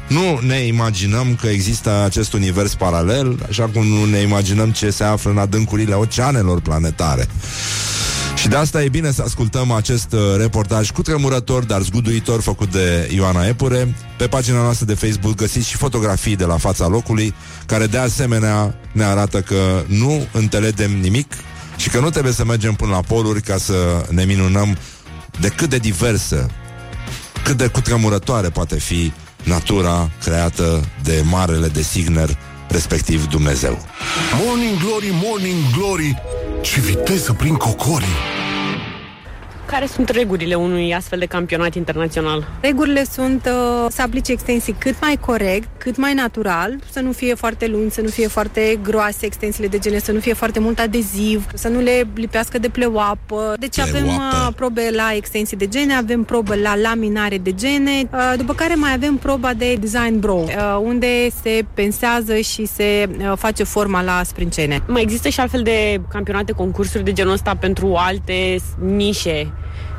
Nu ne imaginăm că există acest univers paralel, așa cum nu ne imaginăm ce se află în adâncurile oceanelor planetare. Și de asta e bine să ascultăm acest uh, reportaj cu tremurător, dar zguduitor făcut de Ioana Epure. Pe pagina noastră de Facebook găsiți și fotografii de la fața locului, care de asemenea ne arată că nu înteledem nimic și că nu trebuie să mergem până la poluri ca să ne minunăm de cât de diversă, cât de cutremurătoare poate fi natura creată de marele designer, respectiv Dumnezeu. Morning Glory, Morning Glory Ce viteză prin cocorii Care sunt regulile unui astfel de campionat internațional? Regulile sunt uh, să aplice extensii cât mai corect, cât mai natural, să nu fie foarte lungi, să nu fie foarte groase extensiile de gene, să nu fie foarte mult adeziv, să nu le lipească de pleoapă. Deci avem uh, probe la extensii de gene, avem probe la laminare de gene, uh, după care mai avem proba de design bro, uh, unde se pensează și se uh, face forma la sprincene. Mai există și altfel de campionate, concursuri de genul ăsta pentru alte nișe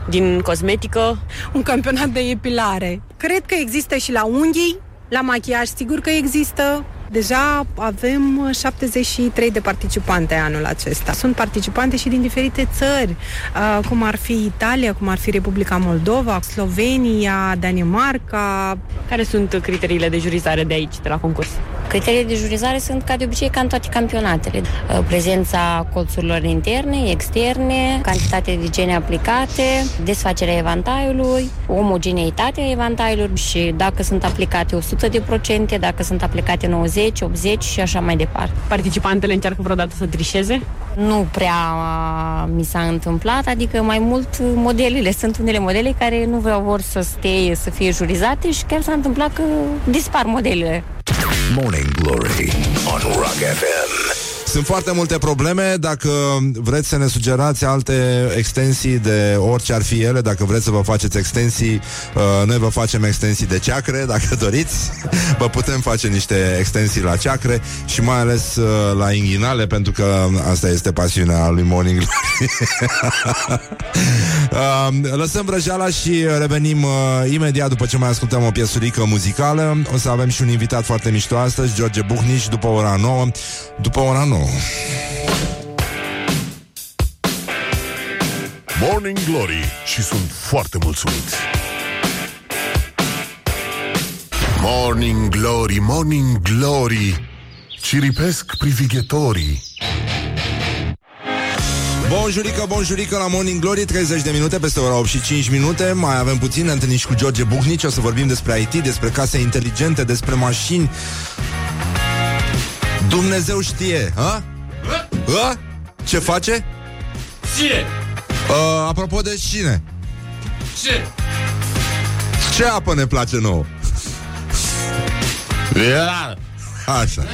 din cosmetică? Un campionat de epilare. Cred că există și la unghii, la machiaj sigur că există. Deja avem 73 de participante anul acesta. Sunt participante și din diferite țări, uh, cum ar fi Italia, cum ar fi Republica Moldova, Slovenia, Danemarca. Care sunt criteriile de jurizare de aici, de la concurs? Criteriile de jurizare sunt ca de obicei ca în toate campionatele. Uh, Prezența colțurilor interne, externe, cantitatea de gene aplicate, desfacerea evantaiului, omogeneitatea evantaiului și dacă sunt aplicate 100%, dacă sunt aplicate 90, 80 și așa mai departe. Participantele încearcă vreodată să trișeze? Nu prea uh, mi s-a întâmplat, adică mai mult uh, modelele. Sunt unele modele care nu vreau vor să stea, să fie jurizate și chiar s-a întâmplat că dispar modelele. Morning Glory on Rock FM. Sunt foarte multe probleme. Dacă vreți să ne sugerați alte extensii De orice ar fi ele Dacă vreți să vă faceți extensii uh, Noi vă facem extensii de ceacre Dacă doriți. Vă putem face niște extensii la ceacre Și mai ales uh, la inghinale Pentru că asta este pasiunea lui Morning Glory uh, Lăsăm vrăjeala și revenim uh, Imediat după ce mai ascultăm o piesurică muzicală. O să avem și un invitat foarte mișto astăzi George Buhnici după ora 9 După ora 9 Morning Glory Și sunt foarte mulțumit. Morning Glory, Morning Glory. Ciripesc privighetorii Bonjurică, bonjurică la Morning Glory 30 de minute peste ora 8 și 5 minute Mai avem puțin, ne întâlnim și cu George Buhnici O să vorbim despre IT, despre case inteligente Despre mașini Dumnezeu știe, ha? Ha? Ce face? Ce? Uh, apropo de cine? Ce? Ce apă ne place nouă? Ia. Așa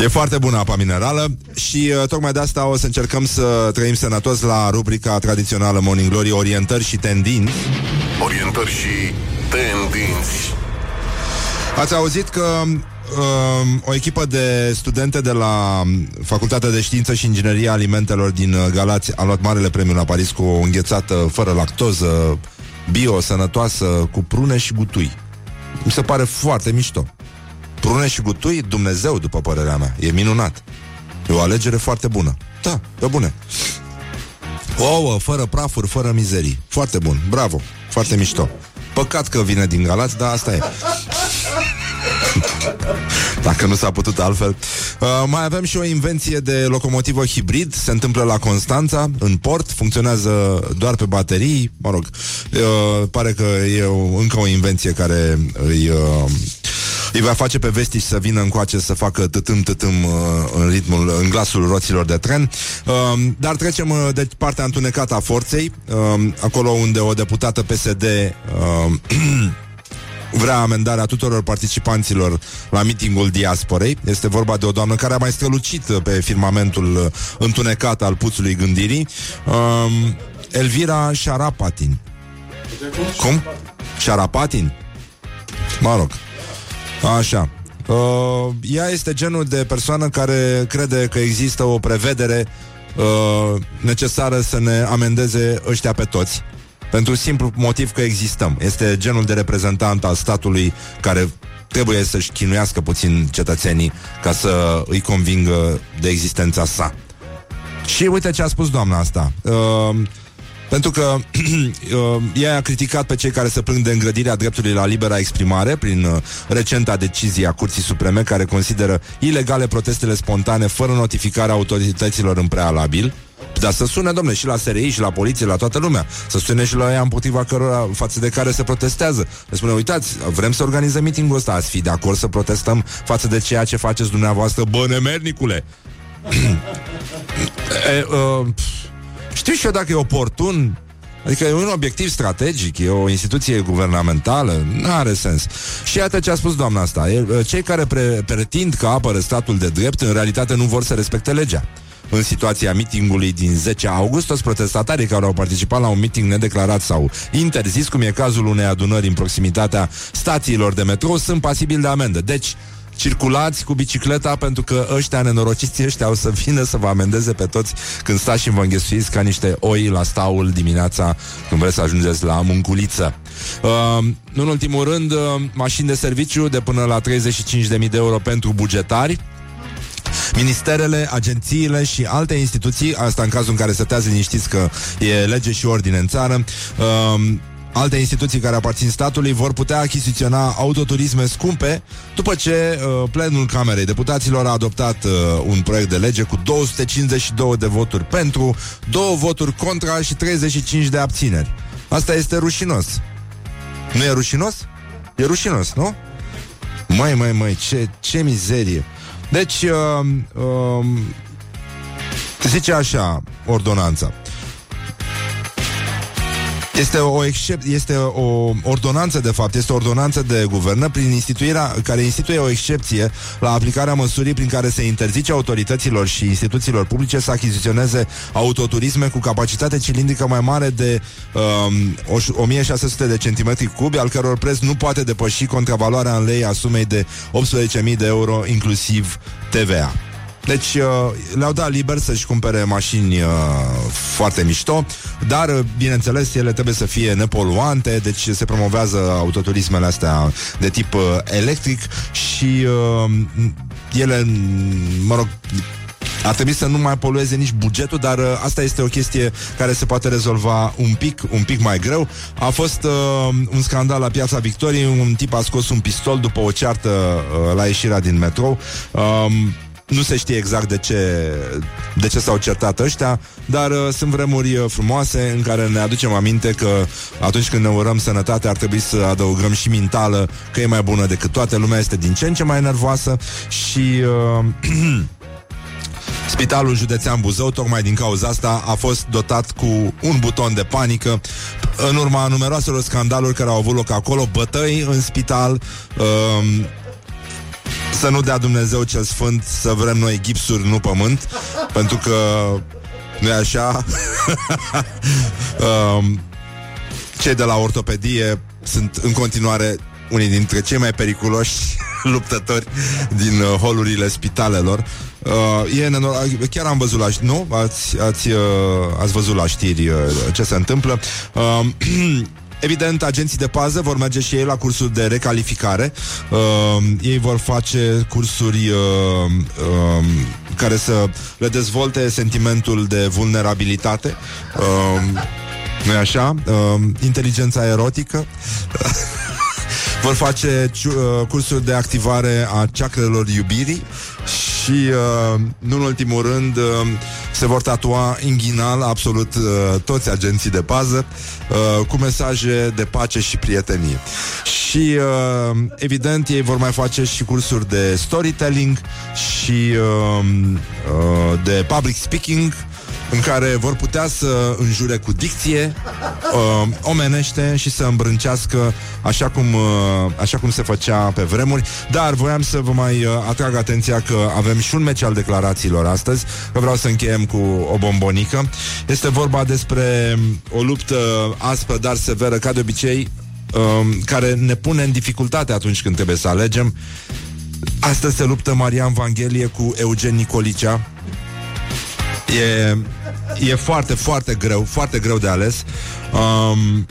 E foarte bună apa minerală și uh, tocmai de asta o să încercăm să trăim sănătos la rubrica tradițională Morning Glory Orientări și tendinți Orientări și tendinți Ați auzit că um, o echipă de studente de la Facultatea de Știință și Inginerie a Alimentelor din uh, Galați a luat marele premiu la Paris cu o înghețată fără lactoză, bio, sănătoasă, cu prune și gutui. Mi se pare foarte mișto. Prune și gutui, Dumnezeu, după părerea mea. E minunat. E o alegere foarte bună. Da, pe bune. Ouă, fără prafuri, fără mizerii. Foarte bun, bravo, foarte mișto. Păcat că vine din Galați, dar asta e. Dacă nu s-a putut altfel. Uh, mai avem și o invenție de locomotivă hibrid. Se întâmplă la Constanța, în port. Funcționează doar pe baterii. Mă rog, uh, pare că e o, încă o invenție care îi... Uh, îi va face pe vestici să vină încoace să facă tătâm tătâm uh, în ritmul, în glasul roților de tren. Uh, dar trecem uh, de partea întunecată a forței, uh, acolo unde o deputată PSD uh, vrea amendarea tuturor participanților la mitingul diasporei. Este vorba de o doamnă care a mai strălucit pe firmamentul uh, întunecat al puțului gândirii. Um, Elvira Șarapatin. Cum? Șarapatin? Mă rog. Așa. Uh, ea este genul de persoană care crede că există o prevedere uh, necesară să ne amendeze ăștia pe toți. Pentru simplu motiv că existăm. Este genul de reprezentant al statului care trebuie să-și chinuiască puțin cetățenii ca să îi convingă de existența sa. Și uite ce a spus doamna asta. Uh, pentru că uh, ea a criticat pe cei care se plâng de îngrădirea dreptului la libera exprimare prin uh, recenta decizie a Curții Supreme care consideră ilegale protestele spontane fără notificarea autorităților în prealabil. Dar să sune, domne, și la SRI, și la poliție, la toată lumea. Să sune și la ea împotriva cărora, față de care se protestează. Le spune, uitați, vrem să organizăm mitingul ăsta, ați fi de acord să protestăm față de ceea ce faceți dumneavoastră, bă, nemernicule. e, uh, știu și eu dacă e oportun Adică e un obiectiv strategic, e o instituție guvernamentală, nu are sens. Și iată ce a spus doamna asta. Cei care pre- pretind că apără statul de drept, în realitate nu vor să respecte legea. În situația mitingului din 10 august, toți protestatarii care au participat la un miting nedeclarat sau interzis, cum e cazul unei adunări în proximitatea stațiilor de metrou, sunt pasibili de amendă. Deci, circulați cu bicicleta pentru că ăștia nenorociți ăștia o să vină să vă amendeze pe toți când stați și vă înghesuiți ca niște oi la staul dimineața când vreți să ajungeți la munculiță. Uh, în ultimul rând, uh, mașini de serviciu de până la 35.000 de euro pentru bugetari. Ministerele, agențiile și alte instituții, asta în cazul în care stătează liniștiți că e lege și ordine în țară, uh, Alte instituții care aparțin statului vor putea achiziționa autoturisme scumpe după ce uh, plenul Camerei Deputaților a adoptat uh, un proiect de lege cu 252 de voturi pentru, două voturi contra și 35 de abțineri. Asta este rușinos. Nu e rușinos? E rușinos, nu? Mai, mai, mai, ce, ce mizerie. Deci, uh, uh, zice așa, ordonanța. Este o, excep- este o ordonanță, de fapt, este o ordonanță de guvernă prin instituirea, care instituie o excepție la aplicarea măsurii prin care se interzice autorităților și instituțiilor publice să achiziționeze autoturisme cu capacitate cilindrică mai mare de um, 1600 de centimetri cubi, al căror preț nu poate depăși contravaloarea în lei a sumei de 18.000 de euro, inclusiv TVA. Deci uh, le-au dat liber să-și cumpere mașini uh, foarte mișto, dar, uh, bineînțeles, ele trebuie să fie nepoluante, deci se promovează autoturismele astea de tip uh, electric și uh, ele, mă rog, ar trebui să nu mai polueze nici bugetul, dar uh, asta este o chestie care se poate rezolva un pic, un pic mai greu. A fost uh, un scandal la Piața Victoriei, un tip a scos un pistol după o ceartă uh, la ieșirea din metrou. Uh, nu se știe exact de ce, de ce s-au certat ăștia, dar uh, sunt vremuri uh, frumoase în care ne aducem aminte că atunci când ne urăm sănătate ar trebui să adăugăm și mintală, că e mai bună decât toate, lumea este din ce în ce mai nervoasă și... Uh, Spitalul județean Buzău, tocmai din cauza asta, a fost dotat cu un buton de panică în urma numeroaselor scandaluri care au avut loc acolo, bătăi în spital, uh, să nu dea Dumnezeu cel sfânt să vrem noi gipsuri, nu pământ, pentru că nu e așa. um, cei de la ortopedie sunt în continuare unii dintre cei mai periculoși luptători din uh, holurile spitalelor. Uh, e nenor- chiar am văzut la nu? Ați, ați, uh, ați văzut la știri uh, ce se întâmplă. Uh, Evident, agenții de pază vor merge și ei la cursuri de recalificare. Uh, ei vor face cursuri uh, uh, care să le dezvolte sentimentul de vulnerabilitate. Uh, nu așa? Uh, inteligența erotică. vor face ciu- uh, cursuri de activare a chakrelor iubirii și, uh, nu în ultimul rând, uh, se vor tatua inghinal absolut uh, toți agenții de pază uh, cu mesaje de pace și prietenie. Și, uh, evident, ei vor mai face și cursuri de storytelling și uh, uh, de public speaking în care vor putea să înjure cu dicție uh, omenește și să îmbrâncească așa cum, uh, așa cum se făcea pe vremuri. Dar voiam să vă mai uh, atrag atenția că avem și un meci al declarațiilor astăzi, că vreau să încheiem cu o bombonică. Este vorba despre o luptă aspră, dar severă, ca de obicei, uh, care ne pune în dificultate atunci când trebuie să alegem. Astăzi se luptă Marian Vanghelie cu Eugen Nicolicea. E, e foarte, foarte greu, foarte greu de ales. Um,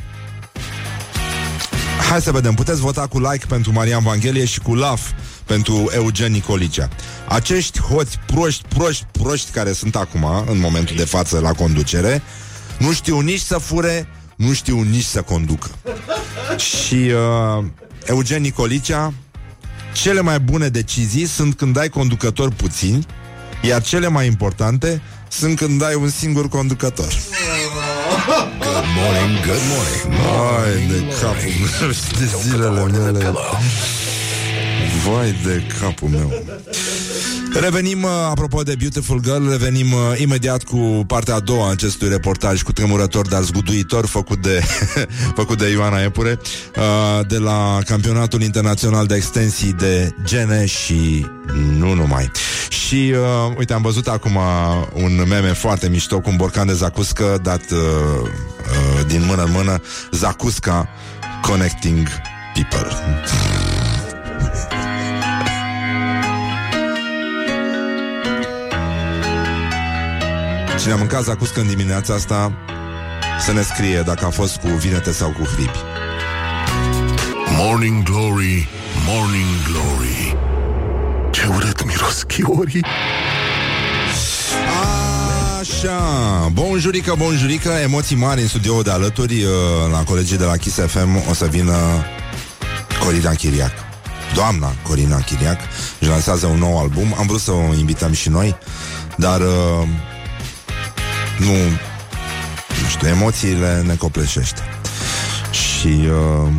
hai să vedem, puteți vota cu like pentru Marian Vanghelie și cu love pentru Eugen Nicolicea. Acești hoți proști, proști, proști care sunt acum, în momentul de față, la conducere, nu știu nici să fure, nu știu nici să conducă. Și uh, Eugen Nicolicea, cele mai bune decizii sunt când ai conducători puțini, iar cele mai importante sunt când ai un singur conducător. Good morning, good morning. Vai de capul meu și de zilele mele. Vai de capul meu. Revenim, uh, apropo de Beautiful Girl, revenim uh, imediat cu partea a doua a acestui reportaj cu tremurător, dar zguduitor, făcut de, făcut de Ioana Epure, uh, de la Campionatul Internațional de Extensii de Gene și nu numai. Și, uh, uite, am văzut acum un meme foarte mișto cu un borcan de zacuscă dat uh, uh, din mână în mână, zacusca connecting people. Cine a mâncat zacuscă în dimineața asta Să ne scrie dacă a fost cu vinete sau cu hribi. Morning Glory, Morning Glory. Ce urât miros chiorii Așa, bonjurică, bonjurică Emoții mari în studio de alături uh, La colegii de la Kiss FM O să vină Corina Chiriac. Doamna Corina Chiriac Își lansează un nou album. Am vrut să o invităm și noi Dar uh, Nu Nu știu, emoțiile ne copleșește Și uh,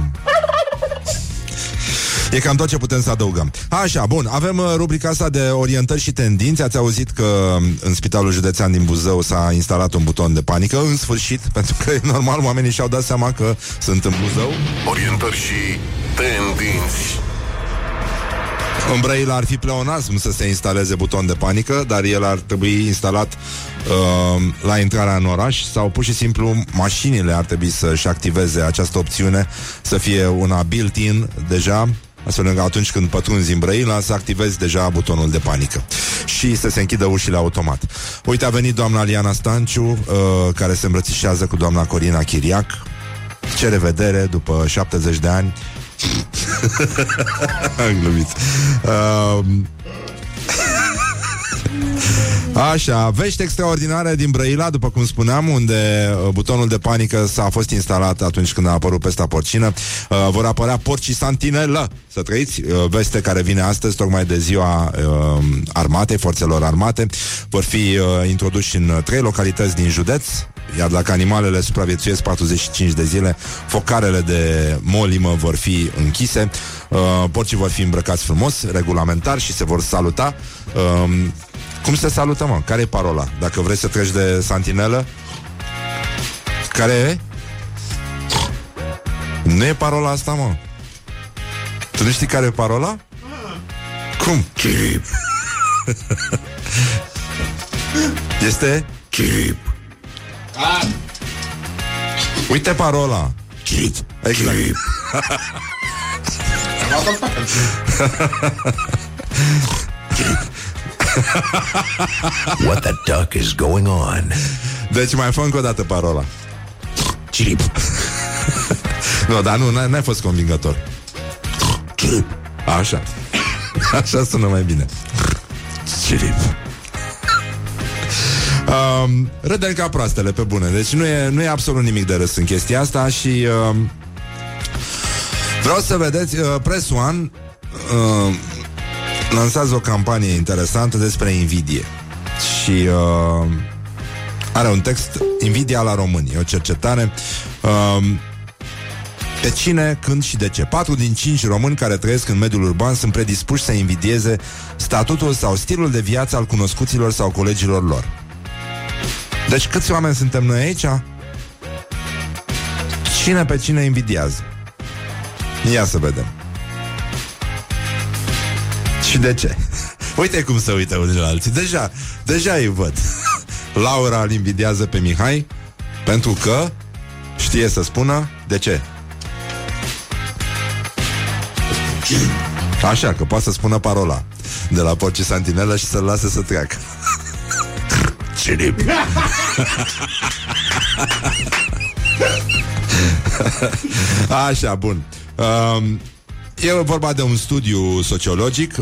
E cam tot ce putem să adăugăm. Așa, bun, avem uh, rubrica asta de orientări și tendințe. Ați auzit că um, în Spitalul Județean din Buzău s-a instalat un buton de panică, în sfârșit, pentru că e normal, oamenii și-au dat seama că sunt în Buzău. Orientări și tendinți În Brăila ar fi pleonasm să se instaleze buton de panică, dar el ar trebui instalat uh, la intrarea în oraș sau pur și simplu mașinile ar trebui să-și activeze această opțiune, să fie una built-in deja, astfel încât atunci când pătrunzi în Brăila să activezi deja butonul de panică și să se închidă ușile automat. Uite, a venit doamna Liana Stanciu, uh, care se îmbrățișează cu doamna Corina Chiriac. Ce revedere după 70 de ani. Am glumit. Uh, Așa, vești extraordinare din Brăila, după cum spuneam, unde uh, butonul de panică s-a fost instalat atunci când a apărut pesta porcină. Uh, vor apărea porcii santinelă. Să trăiți, uh, veste care vine astăzi, tocmai de ziua uh, armatei, forțelor armate. Vor fi uh, introduși în uh, trei localități din județ, iar dacă animalele supraviețuiesc 45 de zile, focarele de molimă vor fi închise, uh, porcii vor fi îmbrăcați frumos, regulamentar și se vor saluta. Uh, cum se salută, mă? Care e parola? Dacă vrei să treci de santinelă? Care e? Nu e parola asta, mă. Tu nu știi care e parola? Cum? Chirip Este? Chirip Uite parola. Chirip Exact. Chirip What the duck is going on? Deci mai fă încă o dată parola. Chirip Nu, dar nu, n-ai, n-ai fost convingător. Chirip Așa. Așa sună mai bine. Chirip Um, râdem ca proastele, pe bune. Deci nu e, nu e absolut nimic de râs în chestia asta și... Um, Vreau să vedeți, uh, Press One uh, lansează o campanie interesantă despre invidie. Și uh, are un text Invidia la români, e o cercetare uh, pe cine, când și de ce. Patru din cinci români care trăiesc în mediul urban sunt predispuși să invidieze statutul sau stilul de viață al cunoscuților sau colegilor lor. Deci câți oameni suntem noi aici? Cine pe cine invidiază? Ia să vedem. Și de ce? Uite cum se uită unii la alții. Deja, deja îi văd. Laura îl invidiază pe Mihai pentru că știe să spună de ce. Așa, că poate să spună parola de la Porci Santinelă și să-l lase să treacă. Cilip. Așa, bun. Um, E vorba de un studiu sociologic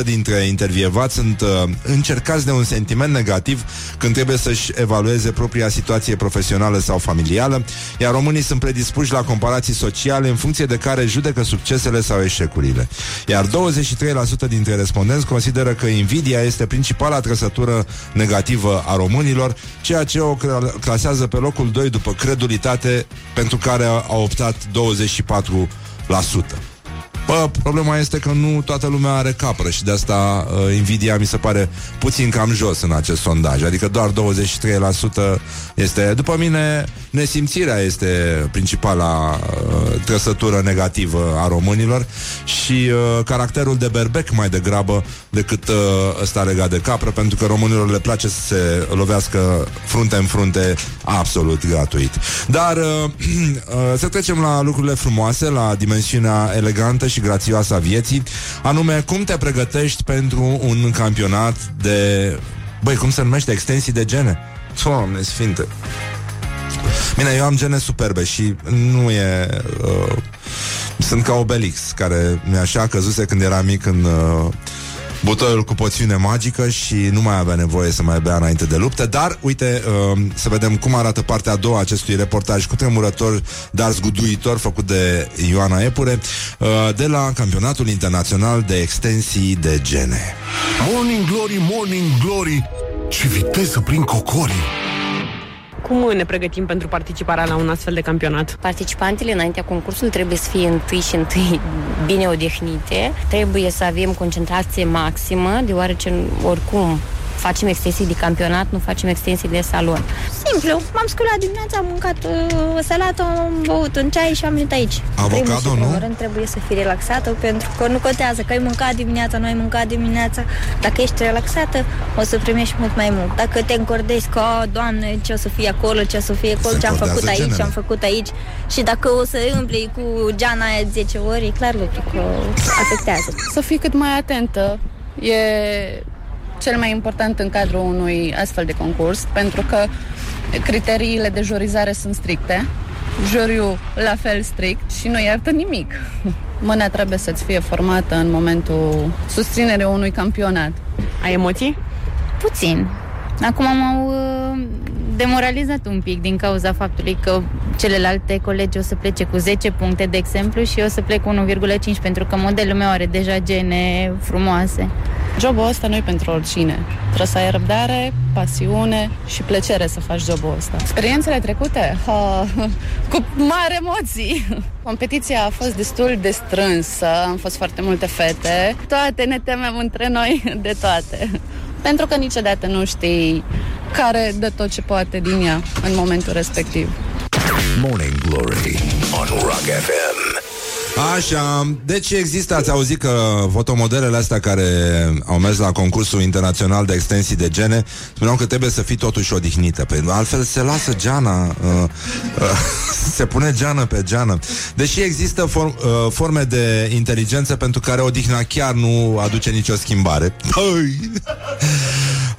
80% dintre intervievați sunt uh, încercați de un sentiment negativ Când trebuie să-și evalueze propria situație profesională sau familială Iar românii sunt predispuși la comparații sociale În funcție de care judecă succesele sau eșecurile Iar 23% dintre respondenți consideră că invidia este principala trăsătură negativă a românilor Ceea ce o clasează pe locul 2 după credulitate Pentru care a optat 24%. Bă, problema este că nu toată lumea are capră și de asta uh, invidia mi se pare puțin cam jos în acest sondaj. Adică doar 23% este, după mine, nesimțirea este principala uh, trăsătură negativă a românilor și uh, caracterul de berbec mai degrabă decât uh, ăsta legat de capră, pentru că românilor le place să se lovească frunte în frunte absolut gratuit. Dar uh, uh, să trecem la lucrurile frumoase, la dimensiunea elegantă și grațioasă a vieții, anume cum te pregătești pentru un campionat de... Băi, cum se numește? Extensii de gene? Doamne sfinte! Bine, eu am gene superbe și nu e... Uh, sunt ca Obelix, care mi-așa căzuse când era mic în... Uh, butoiul cu poțiune magică și nu mai avea nevoie să mai bea înainte de luptă, dar uite, uh, să vedem cum arată partea a doua acestui reportaj cu tremurător, dar zguduitor, făcut de Ioana Epure, uh, de la Campionatul Internațional de Extensii de Gene. Morning Glory, Morning Glory Ce viteză prin cocorii cum ne pregătim pentru participarea la un astfel de campionat? Participantele înaintea concursului trebuie să fie întâi și întâi bine odihnite, trebuie să avem concentrație maximă, deoarece oricum facem extensii de campionat, nu facem extensii de salon. Simplu, m-am sculat dimineața, am mâncat uh, salată, am băut un ceai și am venit aici. Avocado, nu? nu? rând trebuie să fii relaxată pentru că nu contează că ai mâncat dimineața, nu ai mâncat dimineața. Dacă ești relaxată, o să primești mult mai mult. Dacă te încordezi că, oh, doamne, ce o să fie acolo, ce o să fie acolo, Se ce am făcut încordează aici, ce am genele. făcut aici și dacă o să îmbli cu geana aia 10 ori, e clar lucru că afectează. Să fii cât mai atentă. E cel mai important în cadrul unui astfel de concurs, pentru că criteriile de jurizare sunt stricte, juriul la fel strict și nu iartă nimic. Mâna trebuie să-ți fie formată în momentul susținerii unui campionat. Ai emoții? Puțin. Acum m-au uh, demoralizat un pic din cauza faptului că celelalte colegi o să plece cu 10 puncte, de exemplu, și eu o să plec cu 1,5 pentru că modelul meu are deja gene frumoase. Jobul ăsta nu e pentru oricine. Trebuie să ai răbdare, pasiune și plăcere să faci jobul ăsta. Experiențele trecute? Ha, cu mari emoții. Competiția a fost destul de strânsă, am fost foarte multe fete. Toate ne temem între noi de toate. Pentru că niciodată nu știi care dă tot ce poate din ea în momentul respectiv. Morning Glory on Rock FM. Așa, deci există, ați auzit că fotomodelele astea care au mers la concursul internațional de extensii de gene spuneau că trebuie să fii totuși odihnită, pentru că altfel se lasă geana, uh, uh, se pune geană pe geană. Deși există form, uh, forme de inteligență pentru care odihna chiar nu aduce nicio schimbare. Păi!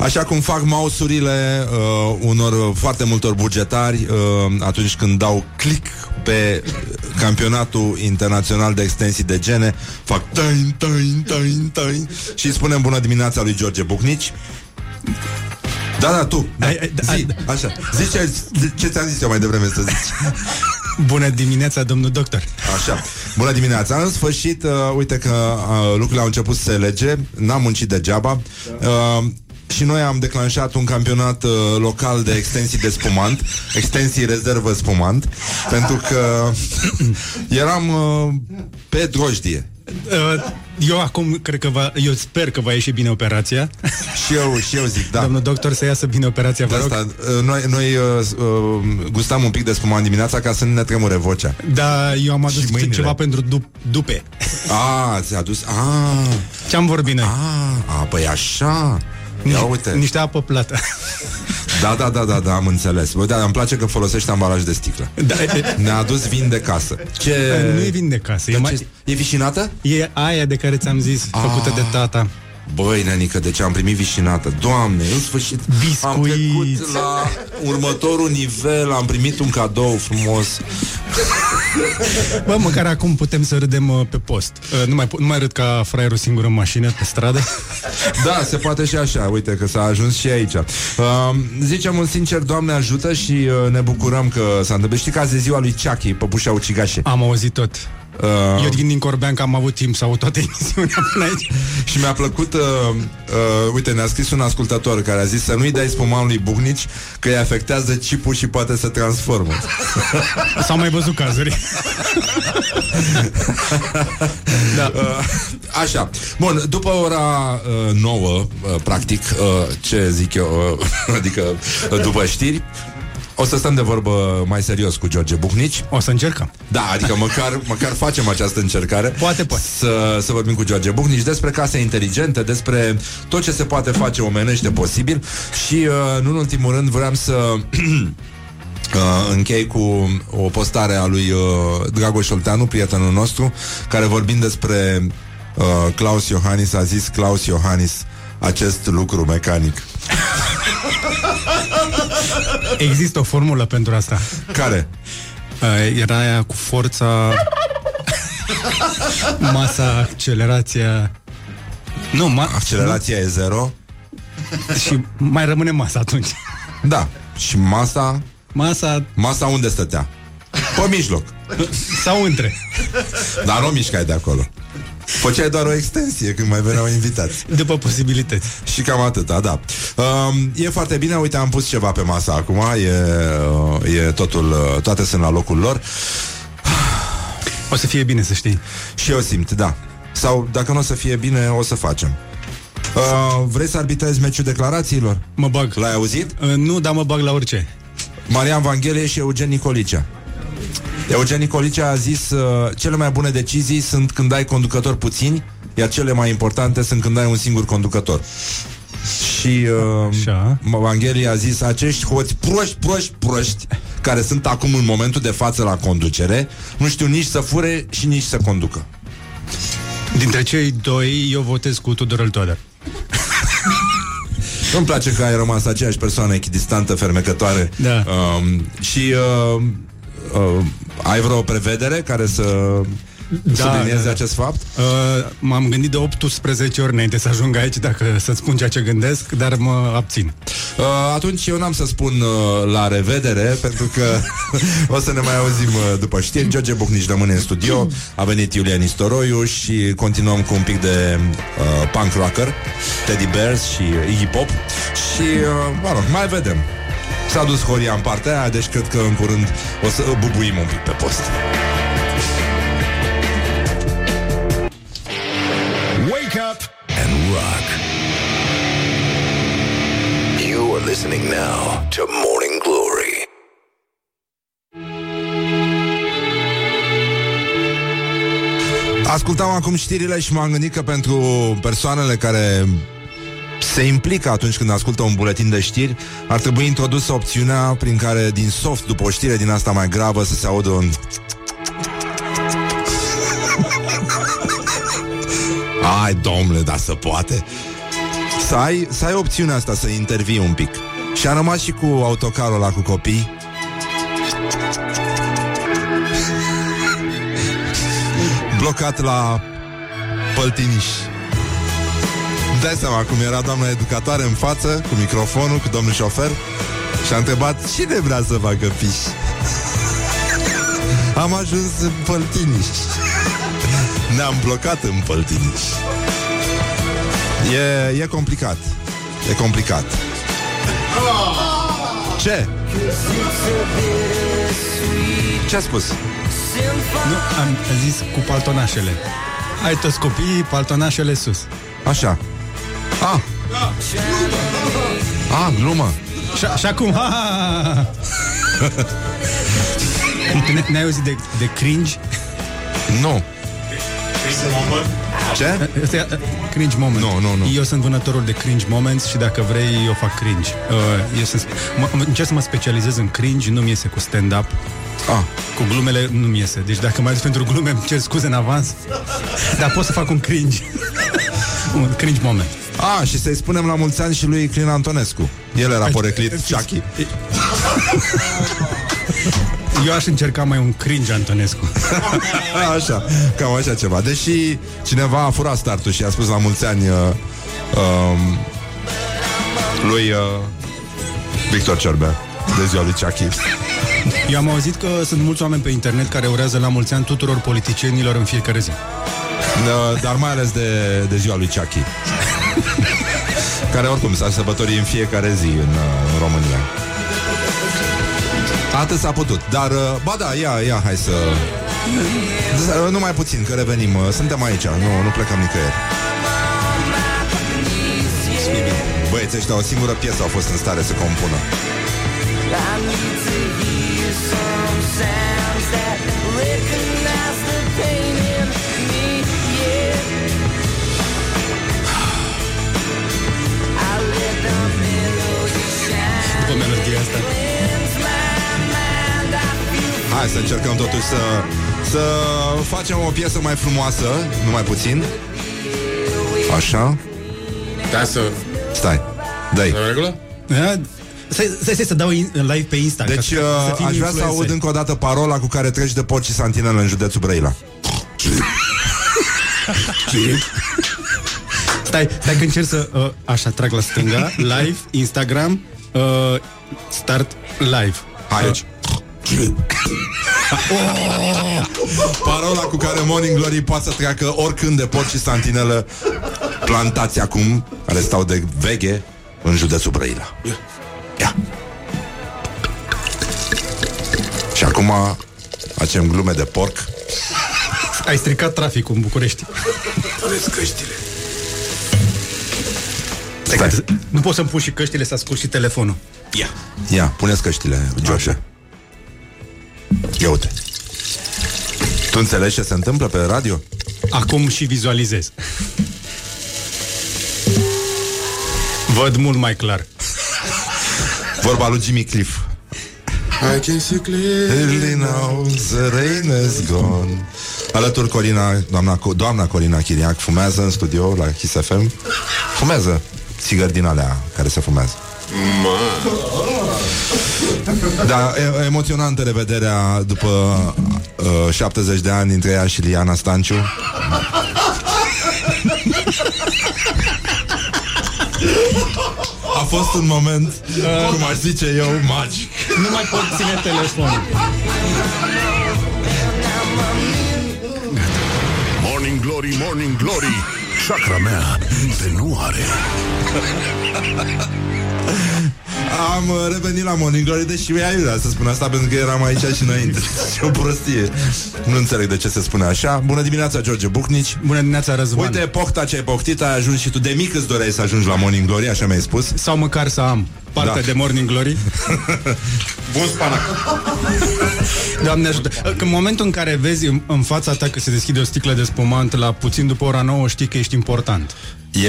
Așa cum fac mausurile uh, unor foarte multor bugetari uh, atunci când dau click pe campionatul internațional de extensii de gene, fac tain, tain, tain, tain și îi spunem bună dimineața lui George Bucnici. Da, da, tu. Da, zi, așa. Zici ce, ce ți-am zis eu mai devreme să zici. Bună dimineața, domnul doctor. Așa. Bună dimineața. În sfârșit, uh, uite că uh, lucrurile au început să se lege. N-am muncit degeaba. Uh, și noi am declanșat un campionat uh, local de extensii de spumant, extensii rezervă spumant, pentru că eram uh, pe drojdie. Uh, Eu acum cred că va, eu sper că va ieși bine operația. Și eu, și eu zic, da. Domnul doctor să iasă bine operația, vă De rog. asta, uh, noi, noi uh, uh, gustam un pic de spumant dimineața ca să nu ne tremure vocea. Da, eu am adus Și mâinile. ceva pentru dup- dupe. A, ți-a adus... A, Ce-am vorbit noi? a, a păi așa. Ia uite. Niște apă plată. Da, da, da, da, da, am înțeles. Bă, da, îmi place că folosești ambalaj de sticlă. Da, e, Ne-a adus vin de casă. Ce... nu e vin de casă. E, Dar mai, ce- E vișinată? e aia de care ți-am zis, făcută de tata. Băi, nenică, deci am primit vișinată Doamne, în sfârșit Am Biscuiți. trecut la următorul nivel Am primit un cadou frumos Bă, măcar acum putem să râdem uh, pe post. Uh, nu, mai, pu- nu mai râd ca fraierul singur în mașină, pe stradă. Da, se poate și așa Uite că s-a ajuns și aici uh, Zicem un sincer, Doamne ajută Și uh, ne bucurăm că s-a întâmplat Știi că azi e ziua lui Chucky, păpușa ucigașe Am auzit tot. Uh, Eu din, din Corbean că am avut timp să aud toată emisiunea până aici. Și mi-a plăcut uh, uh, Uite, ne-a scris un ascultător Care a zis să nu-i dai spuman lui Buhnici Că îi afectează chipul și poate să transformă S-au mai văzut cazuri. da. uh, Așa Bun, după ora uh, 9 uh, Practic, uh, ce zic eu uh, Adică uh, după știri o să stăm de vorbă mai serios cu George Buhnici O să încercăm. Da, adică măcar, măcar facem această încercare Poate, poate. să, să vorbim cu George Buhnici despre case inteligente, despre tot ce se poate face omenește posibil și, uh, nu în ultimul rând, vreau să uh, închei cu o postare a lui uh, Dragoș Olteanu, prietenul nostru, care vorbind despre uh, Claus Iohannis a zis Claus Iohannis acest lucru mecanic. Există o formulă pentru asta. Care? Uh, era aia cu forța, masa, accelerația... Nu, ma- Accelerația e zero? Și mai rămâne masa atunci. Da. Și masa? Masa Masa unde stătea? Pe mijloc. sau între. Dar nu mișcai de acolo. Făceai doar o extensie când mai veneau invitați. După posibilități. Și cam atâta, da. Um, e foarte bine, uite, am pus ceva pe masă acum, e, uh, e totul, uh, toate sunt la locul lor. O să fie bine, să știi. Și eu simt, da. Sau dacă nu o să fie bine, o să facem. Uh, vrei să arbitrezi meciul declarațiilor? Mă bag. L-ai auzit? Uh, nu, dar mă bag la orice. Marian Vanghelie și Eugen Nicolicea. Eugen Nicolicea a zis uh, cele mai bune decizii sunt când ai conducători puțini, iar cele mai importante sunt când ai un singur conducător. Și uh, Așa. Vanghelie a zis acești hoți proști, proști, proști care sunt acum în momentul de față la conducere, nu știu nici să fure și nici să conducă. Dintre cei doi, eu votez cu Tudorel Toader. Nu-mi place că ai rămas aceeași persoană echidistantă, fermecătoare. Da. Um, și uh, uh, ai vreo prevedere care să Da, sublinieze da, da. acest fapt? Uh, m-am gândit de 18 ori înainte să ajung aici dacă să-ți spun ceea ce gândesc, dar mă abțin. Uh, atunci eu n-am să spun uh, la revedere, pentru că o să ne mai auzim uh, după știri. George Bucnici rămâne în studio, a venit Iulian Istoroiu și continuăm cu un pic de uh, punk rocker, Teddy Bears și Iggy Pop și, uh, mă rog, mai vedem. S-a dus Horia în partea aia, deci cred că în curând o să bubuim un pic pe post. Wake up and rock. You are listening now to Morning Glory. Ascultam acum știrile și m-am gândit că pentru persoanele care se implică atunci când ascultă un buletin de știri, ar trebui introdusă opțiunea prin care din soft, după o știre din asta mai gravă, să se audă un... Ai, domnule, dar să poate. Să ai, să ai opțiunea asta să intervii un pic. Și am rămas și cu autocarul ăla cu copii. Blocat la Păltiniș. Dai seama cum era doamna educatoare în față, cu microfonul, cu domnul șofer și a întrebat cine vrea să facă piș. Am ajuns în Păltiniș. Ne-am blocat în Păltiniș. E, e complicat. E complicat. Ce? Ce a spus? Nu, am zis cu paltonașele. Ai toți copiii, paltonașele sus. Așa. Ah. Ah, glumă. Și, și acum, ha, ha, ha, ha. Ne- N-ai auzit de, de cringe? Nu. Ce? Asta e, uh, cringe moment. Nu, nu, nu. Eu sunt vânătorul de cringe moments și dacă vrei, eu fac cringe. Uh, eu sunt, mă, mă- încerc să mă specializez în cringe, nu-mi iese cu stand-up. Ah. Cu glumele nu-mi iese. Deci dacă mai zis pentru glume, îmi cer scuze în avans. Dar pot să fac un cringe. un cringe moment. Ah, și să-i spunem la mulți ani și lui Clin Antonescu. El era poreclit Chucky. Eu aș încerca mai un cringe, Antonescu. Așa, cam așa ceva. Deși cineva a furat startul și a spus la mulți ani uh, um, lui uh, Victor Cerbea de ziua lui Chucky. Eu am auzit că sunt mulți oameni pe internet care urează la mulți ani tuturor politicienilor în fiecare zi. Uh, dar mai ales de, de ziua lui Chucky. care oricum s-a sărbătorit în fiecare zi în, uh, în România. Atât s-a putut. Dar, uh, ba da, ia, ia, hai să... Uh, Numai puțin, că revenim. Uh, Suntem aici, nu, nu plecăm nicăieri. Băieți ăștia, o singură piesă au fost în stare să compună. Hai să încercăm totuși să, să facem o piesă mai frumoasă, numai puțin. Așa. Da, să... Stai, dai. În regulă? Da? Stai, stai, stai să dau in, live pe Insta. Deci ca să- să uh, fim aș vrea să influencer. aud încă o dată parola cu care treci de porci santinele în județul Brăila. Stai, stai că încerc să... Uh, așa, trag la stânga. Live, Instagram, uh, start live. Hai. Deci, Parola cu care Morning Glory poate să treacă oricând de porci santinelă plantați acum, care stau de veche în județul Brăila. Ia. Și acum facem glume de porc. ai stricat traficul în București. Puneți căștile. Stai. Că, nu pot să-mi pun și căștile să ascult și telefonul. Ia. Ia, puneți căștile, George. Ia uite. Tu înțelegi ce se întâmplă pe radio? Acum și vizualizez. Văd mult mai clar. Vorba lui Jimmy Cliff. I can see Clearly now the rain is gone. Alături Corina, doamna, doamna Corina Chiriac fumează în studio la Kiss FM. Fumează țigări din alea care se fumează. Da, e, emoționantă revederea după uh, 70 de ani dintre ea și Liana Stanciu. A fost un moment, cum aș zice eu, magic. Nu mai pot ține telefonul. Morning Glory, Morning Glory Chakra mea minte nu are Am uh, revenit la Morning Glory Deși mi-a iurea să spun asta Pentru că eram aici și înainte Și o prostie Nu înțeleg de ce se spune așa Bună dimineața, George Bucnici Bună dimineața, Răzvan. Uite, pofta ce ai poftit Ai ajuns și tu de mic îți doreai să ajungi la Morning Glory Așa mi-ai spus Sau măcar să am partea Da. de Morning Glory. Bun spanac Doamne ajută. În momentul în care vezi în, în fața ta că se deschide o sticlă de spumant la puțin după ora 9, știi că ești important.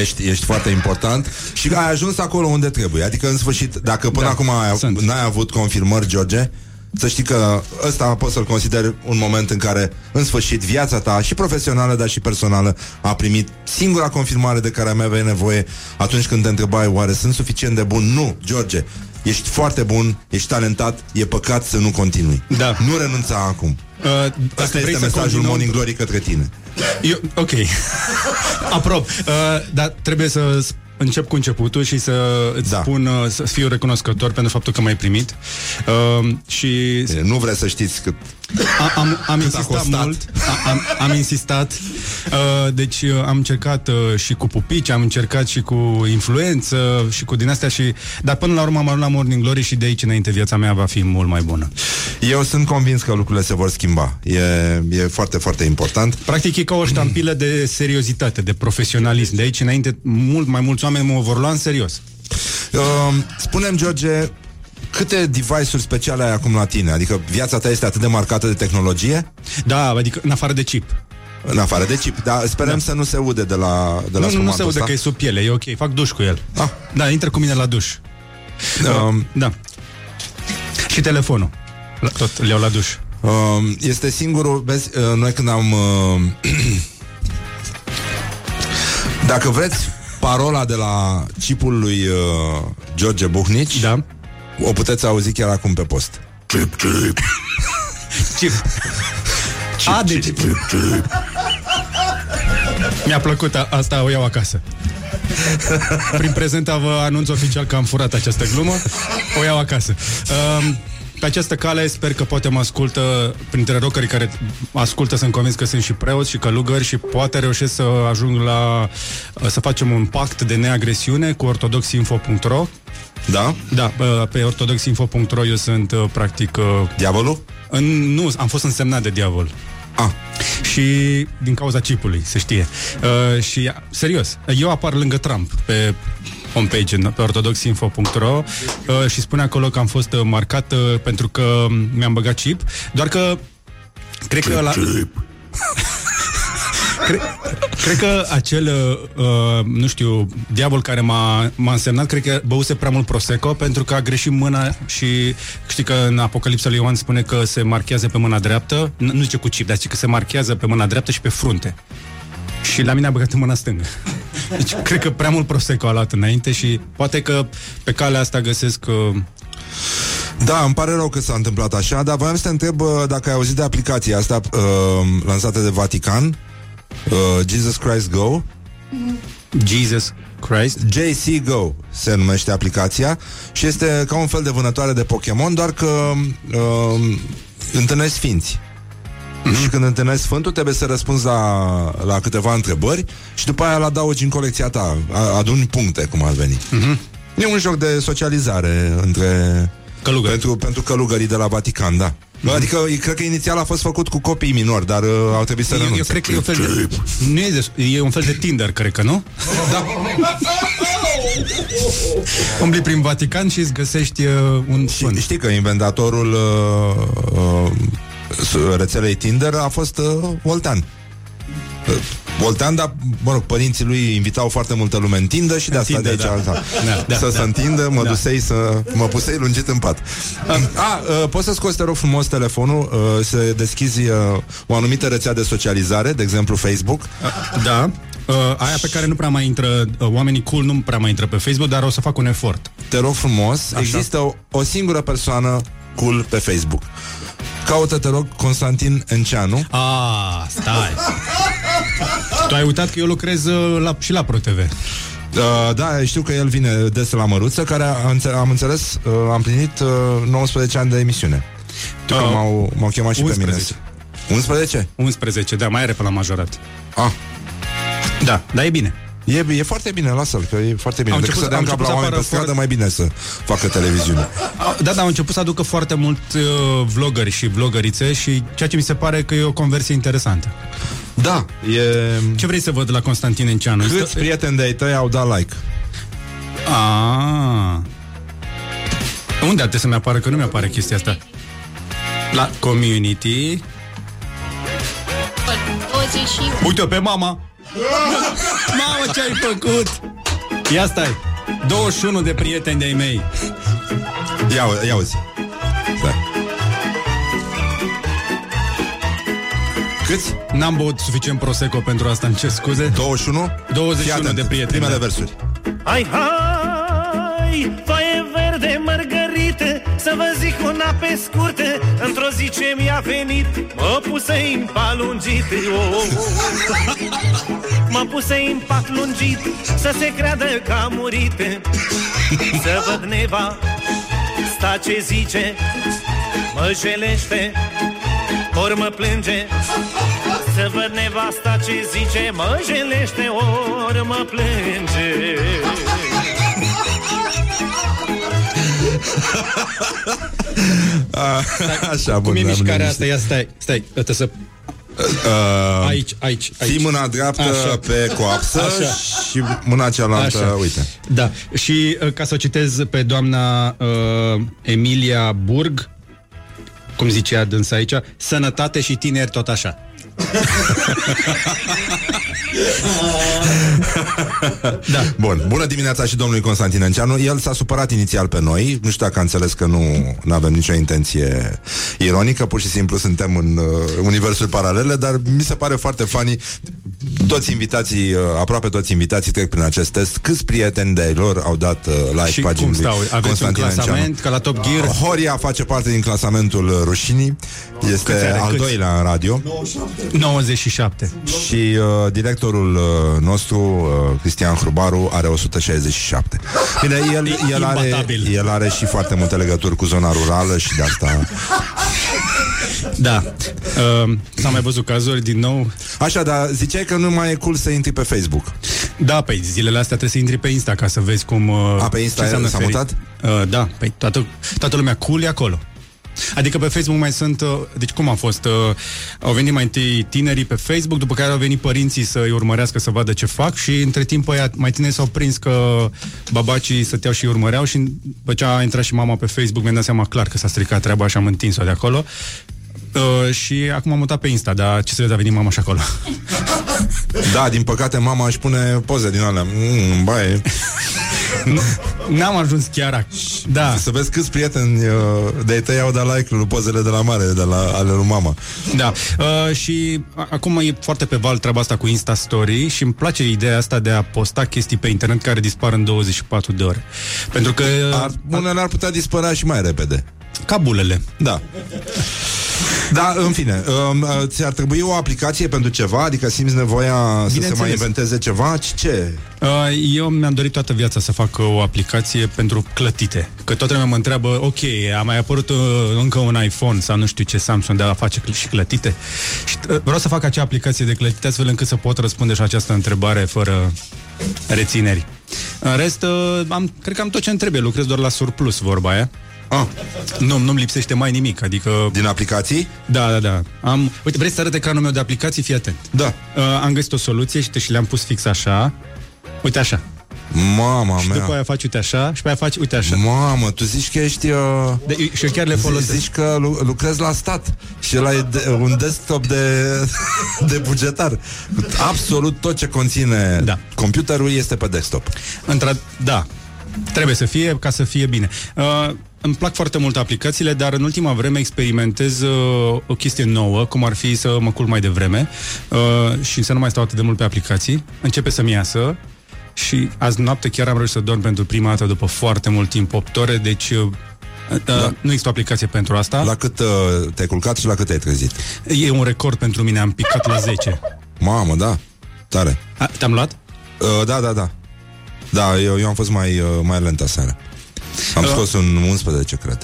Ești, ești foarte important și ai ajuns acolo unde trebuie. Adică, în sfârșit, dacă până Da, acum ai, sunt. n-ai avut confirmări, George, să știi că ăsta pot să-l consider un moment în care, în sfârșit, viața ta, și profesională, dar și personală, a primit singura confirmare de care mai aveai nevoie atunci când te întrebai, oare sunt suficient de bun? Nu, George, ești foarte bun, ești talentat, e păcat să nu continui. Da. Nu renunța acum. Uh, dacă Asta vrei este să mesajul continuăm- Morning Glory către tine. Eu, ok. Aprob. Uh, dar trebuie să s- încep cu începutul și să îți Da. spun, uh, să fiu recunoscător pentru faptul că m-ai primit. Uh, și Nu vreți să știți cât A, am, am Cât a insistat costat? mult a, am, am insistat uh, Deci uh, am încercat uh, și cu pupici Am încercat și cu influență Și cu din astea și Dar până la urmă am ajuns la Morning Glory Și de aici înainte viața mea va fi mult mai bună Eu sunt convins că lucrurile se vor schimba. E, e foarte, foarte important. Practic e ca o ștampilă de seriozitate De profesionalism De aici înainte mult mai mulți oameni mă vor lua în serios Uh, spunem, George, câte device-uri speciale ai acum la tine? Adică viața ta este atât de marcată de tehnologie? Da, adică în afară de chip În afară de chip, dar sperăm da. să nu se ude de la, de la Nu, nu, nu se sfumatul aude ăsta. că e sub piele, e ok, fac duș cu el Ah. Da, intră cu mine la duș Um, Da Și telefonul la, Tot îl iau la duș Um, este singurul, vezi, uh, noi când am... Uh, dacă vreți parola de la chipul lui uh, George Buhnici, Da o puteți auzi chiar acum pe post. Chip, chip, Chip. A, deci chip, chip. Mi-a plăcut, a, asta o iau acasă. Prin prezenta vă anunț oficial că am furat această glumă. O iau acasă. Um, Pe această cale sper că poate mă ascultă Printre rockerii care ascultă Sunt convins că sunt și preoți și călugări Și poate reușesc să ajung la Să facem un pact de neagresiune Cu ortodoxinfo.ro Da? Da, bă, pe ortodoxinfo.ro eu sunt uh, practic uh, Diavolul? în, Nu, am fost însemnat de diavol Ah, și din cauza chipului, se știe. Uh, și, serios, eu apar lângă Trump pe homepage în- pe ortodoxinfo.ro uh, și spune acolo că am fost uh, marcat uh, pentru că mi-am băgat chip, doar că cred că la... Cre- cred că acel, uh, uh, nu știu, diavol care m-a, m-a însemnat, cred că băuse prea mult Prosecco pentru că a greșit mâna și știi că în Apocalipsa lui Ioan spune că se marchează pe mâna dreaptă, n- nu zice cu chip, dar zice că se marchează pe mâna dreaptă și pe frunte. Și la mine a băgat în mâna stângă. Deci cred că prea mult Prosecco a luat înainte și poate că pe calea asta găsesc... Uh, Da, îmi pare rău că s-a întâmplat așa, dar voiam să te întreb uh, dacă ai auzit de aplicația asta uh, lansată de Vatican, uh, Jesus Christ Go, Jesus Christ. JC Go se numește aplicația și este ca un fel de vânătoare de Pokémon, doar că uh, întâlnești sfinți. Mm-hmm. Și când întâlnești Sfântul, trebuie să răspunzi la, la câteva întrebări și după aia la adaugi în colecția ta. A- Aduni puncte, cum ar veni. Mhm. E un joc de socializare între Călugări. pentru, pentru călugării de la Vatican, da. Mhm. Adică, cred că inițial a fost făcut cu copii minori, dar uh, au trebuit să eu, renunțe. eu cred că e un fel de... Nu e, de, e un fel de Tinder, cred că, nu? Da. Umbli prin Vatican și îți găsești uh, un sfânt. Știi că inventatorul uh, uh, s- rețelei Tinder a fost uh, Voltan. Uh, Voltan, dar, mă rog, părinții lui invitau foarte multă lume în tindă și de asta Tinder, de aici da. da. Da, da, să da. se întindă, mă Da. dusei să... mă pusei lungit în pat. A, uh, poți să scoți, te rog frumos, telefonul, uh, să deschizi uh, o anumită rețea de socializare, de exemplu Facebook. Da. Uh, aia pe care nu prea mai intră uh, Oamenii cool nu prea mai intră pe Facebook Dar o să fac un efort Te rog frumos, Așa. există o, o singură persoană cool pe Facebook. Caută, te rog, Constantin Enceanu. Ah, stai Tu ai uitat că eu lucrez uh, la, și la ProTV Uh, da, știu că el vine des la Măruță, care a, înțe- am înțeles, uh, am plinit uh, 19 ani de emisiune. Știu că Uh, m-au, m-au chemat și 11. pe mine. 11? 11, da, mai are până la majorat Ah, Da, dar e bine e, e foarte bine, lasă-l, că e foarte bine. Au Decât început- să dăm au cap la început să oameni pe apară stradă, foarte- mai bine să facă televiziune. A, Da, dar au început să aducă foarte mult uh, vloggeri și vlogărițe Și ceea ce mi se pare că e o conversie interesantă Da, e... Ce vrei să văd la Constantin Enceanu? Câți prieteni de-ai tăi au dat like? Ah. Unde ar trebui să-mi apară? Că nu mi-apare chestia asta. La community. 21. Uite-o pe mama! Mamă, ce ai făcut? Ia stai! 21 de prieteni de-ai mei. Ia, ia uzi. Stai. Câți? N-am băut suficient Prosecco pentru asta, îmi cer scuze. 21? 21 Fii atent, de prieteni. Primele da. versuri. Hai, hai, foaie verde, mărgărită Să vă zic una pe scurtă Într-o zi ce mi-a venit Mă puse în pat lungit oh, oh, oh. Mă puse în pat lungit Să se creadă că a murit Să văd neva Sta ce zice Mă jelește ori mă plânge Să văd nevasta ce zice Mă jelește, ori mă plânge Așa, Cum bun, e am mișcarea liniște. asta? Ia stai, stai, trebuie să... Uh, Aici, aici, aici. Ții mâna dreaptă Așa. pe coapsă Așa. și mâna cealaltă, Așa. uite. Da, și uh, ca să o citez pe doamna uh, Emilia Burg, cum zicea dânsa aici, sănătate și tineri tot așa. da. Bun, bună dimineața și domnului Constantin Enceanu El s-a supărat inițial pe noi Nu știu dacă a înțeles că nu avem nicio intenție ironică Pur și simplu suntem în uh, universuri paralele Dar mi se pare foarte funny Toți invitații, uh, aproape toți invitații trec prin acest test Câți prieteni de lor au dat uh, like Și paginii cum stau? lui Aveți Constantin un clasament Enceanu. ca la Top Gear? Horia face parte din clasamentul uh, rușinii Este Câți are? al Câți? doilea în radio 97. și uh, directorul uh, nostru, uh, Cristian Hrubaru, are 167. Bine, el, el, are, Imbatabil. el are și foarte multe legături cu zona rurală și de asta... Da. Uh, s-a mai văzut cazuri din nou. Așa, dar ziceai că nu mai e cool să intri pe Facebook. Da, pe zilele astea trebuie să intri pe Insta ca să vezi cum... Uh, A, pe Insta ce înseamnă s-a ferit. mutat? Uh, da, pe toată, toată lumea cool e acolo. Adică pe Facebook mai sunt... Uh, deci cum a fost? Uh, au venit mai întâi tinerii pe Facebook, după care au venit părinții să-i urmărească să vadă ce fac și între timp ăia mai tineri s-au prins că babacii stăteau și îi urmăreau și după ce a intrat și mama pe Facebook mi-am dat seama clar că s-a stricat treaba și am întins-o de acolo. Uh, și acum am mutat pe Insta, dar ce să vezi, a venit mama și acolo. Da, din păcate mama își pune poze din alea. Mm, baie. N-am ajuns chiar ac- Da. Să vezi câți prieteni uh, de-ai tăi au dat like lui pozele de la mare, de la ale lui mama. Da, uh, și a- acum e foarte pe val treaba asta cu Insta Story și îmi place ideea asta de a posta chestii pe internet care dispar în 24 de ore. Pentru că... Ar, unele ar putea dispărea și mai repede. Ca bulele. Da. Da, în fine, um, uh, ți-ar trebui o aplicație pentru ceva? Adică simți nevoia să se Bineînțeles. mai inventeze ceva? Ce- Ce? Uh, Eu mi-am dorit toată viața să fac uh, o aplicație pentru clătite. Că toată lumea mă întreabă, ok, a mai apărut uh, încă un iPhone sau nu știu ce Samsung de a face cl- și clătite. Și uh, vreau să fac acea aplicație de clătite astfel încât să pot răspunde și la această întrebare fără rețineri. În rest, uh, am, cred că am tot ce îmi trebuie, lucrez doar la surplus, vorba aia. Ah. Nu, nu-mi lipsește mai nimic, adică... Din aplicații? Da, da, da. Am... Uite, vrei să arăt ecranul meu de aplicații? Fii atent. Da. Uh, am găsit o soluție și, te, și le-am pus fix așa. Uite așa. Mama Și mea. după aia faci uite așa și pe aia faci uite așa. Mamă, tu zici că ești... Uh... De, și eu chiar le folosesc. Zici că lu- lucrezi la stat și ăla e de, un desktop de, de bugetar. Absolut tot ce conține Da. computerul este pe desktop. Întra- da. Trebuie să fie ca să fie bine. Uh, îmi plac foarte mult aplicațiile, dar în ultima vreme experimentez uh, o chestie nouă, cum ar fi să mă culc mai devreme uh, și să nu mai stau atât de mult pe aplicații. Începe să-mi iasă și azi noapte chiar am reușit să dorm pentru prima dată după foarte mult timp, 8 ore, deci uh, da. nu există o aplicație pentru asta. La cât uh, te-ai culcat și la cât te-ai trezit? E un record pentru mine, am picat la 10. Mamă, da, tare. A, te-am luat? Uh, da, da, da. Da, eu, eu am fost mai, uh, mai lent aseară. Am Uh. scos un 11, cred.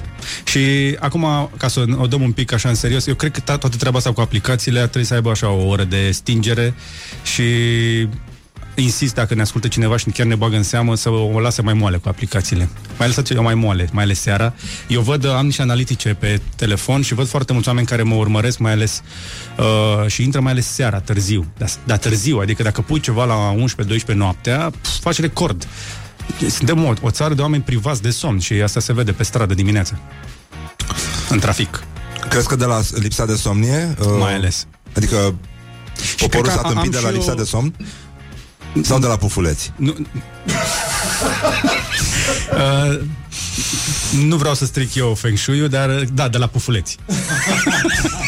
Și acum, ca să o dăm un pic așa în serios, eu cred că ta- toată treaba asta cu aplicațiile ar trebui să aibă așa o oră de stingere și insist dacă ne ascultă cineva și chiar ne bagă în seamă să o lase mai moale cu aplicațiile. Mai ales eu mai moale, mai ales seara. Eu văd, am niște analitice pe telefon și văd foarte mulți oameni care mă urmăresc, mai ales uh, și intră mai ales seara, târziu. Dar, dar târziu, adică dacă pui ceva la 11-12 noaptea, pf, faci record. Suntem o, o țară de oameni privați de somn și asta se vede pe stradă dimineața. În trafic. Crezi că de la lipsa de somnie? Uh, Mai ales. Adică poporul cred că s-a am tâmpit de și la eu- lipsa de somn? Sau de la pufuleți? Nu, uh, nu vreau să stric eu Feng Shui-ul, dar da, de la pufuleți.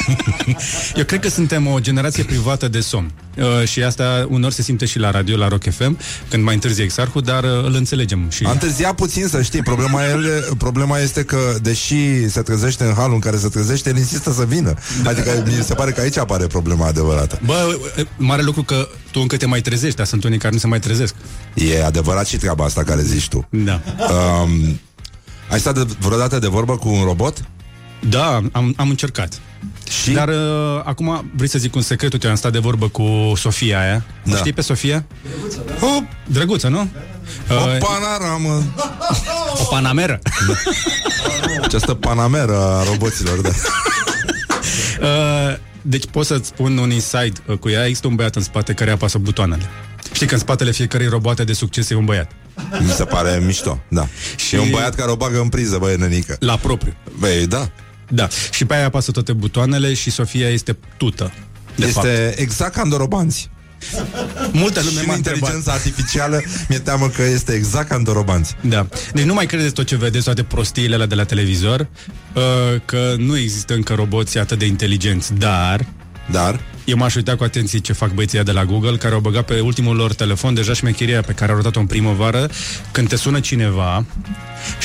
eu cred că suntem o generație privată de somn. Uh, și asta unor se simte și la radio, la Rock FM, când mai întârzie Exarhul, dar uh, îl înțelegem. Și... Am întârziat puțin, să știi. Problema, el, problema este că, deși se trezește în halul în care se trezește, el insistă să vină. Adică mi se pare că aici apare problema adevărată. Bă, mare lucru că tu încă te mai trezești, dar sunt unii care nu se mai trezesc. E adevărat și treaba asta care zici tu. Da. Um, ai stat de, vreodată de vorbă cu un robot? Da, am, am încercat. Și? Dar uh, acum vrei să zic un secret, uite, am stat de vorbă cu Sofia aia. Da. O știi pe Sofia? Drăguță, da. Oh, drăguță, nu? O panoramă. O panameră. Această panameră a roboților, da. Uh, deci pot să-ți spun un insight uh, cu ea. Există un băiat în spate care apasă butoanele. Știi că în spatele fiecărei roboate de succes e un băiat. Mi se pare mișto, da. Și e un băiat care o bagă în priză, băie, nănică. La propriu. Băi, da. Da. Și pe aia apasă toate butoanele și Sofia este tută. De este fapt. exact ca în dorobanți. Multă lume și m-a inteligența întrebat. artificială mi-e teamă că este exact ca în dorobanți. Da. Deci nu mai credeți tot ce vedeți, toate prostiile alea de la televizor, uh, că nu există încă roboți atât de inteligenți, dar... Dar? Eu m-aș uita cu atenție ce fac băieții ăia de la Google, care au băgat pe ultimul lor telefon deja șmecheria pe care au rotat-o în primăvară, când te sună cineva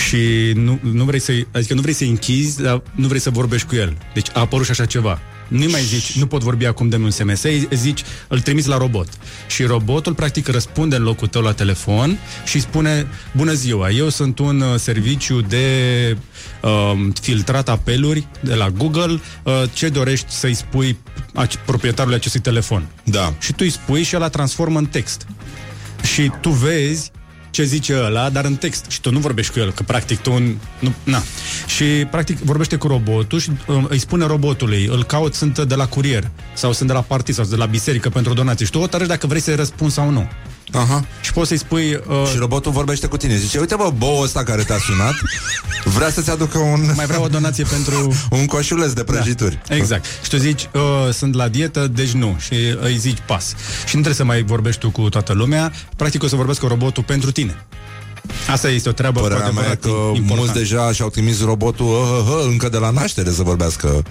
și nu, nu vrei să adică nu vrei să-i închizi, dar nu vrei să vorbești cu el. Deci a apărut și așa ceva. Nu mai zici, nu pot vorbi acum, de un SMS, îi zici, îl trimiți la robot. Și robotul, practic, răspunde în locul tău la telefon și îi spune, bună ziua, eu sunt un uh, serviciu de um, filtrat apeluri de la Google, uh, ce dorești să-i spui ac- proprietarului acestui telefon? Da. Și tu îi spui și ăla transformă în text. Și tu vezi ce zice ăla, dar în text. Și tu nu vorbești cu el, că practic tu... Nu, na. Și practic vorbește cu robotul și um, îi spune robotului, îl caut, sunt de la curier, sau sunt de la partid, sau sunt de la biserică pentru donații. Și tu hotărăști dacă vrei să-i răspunzi sau nu. Aha. Și poți să-i spui... Uh, Și robotul vorbește cu tine. Zice, uite bă, boul ăsta care te-a sunat vrea să-ți aducă un... Mai vreau o donație pentru... un coșuleț de prăjituri. Da, exact. Și tu zici, uh, sunt la dietă, deci nu. Și îi zici pas. Și nu trebuie să mai vorbești tu cu toată lumea. Practic o să vorbesc cu robotul pentru tine. Asta este o treabă Părerea cu mea e adevărat că importantă. mulți deja și-au trimis robotul uh, uh, uh, încă de la naștere să vorbească.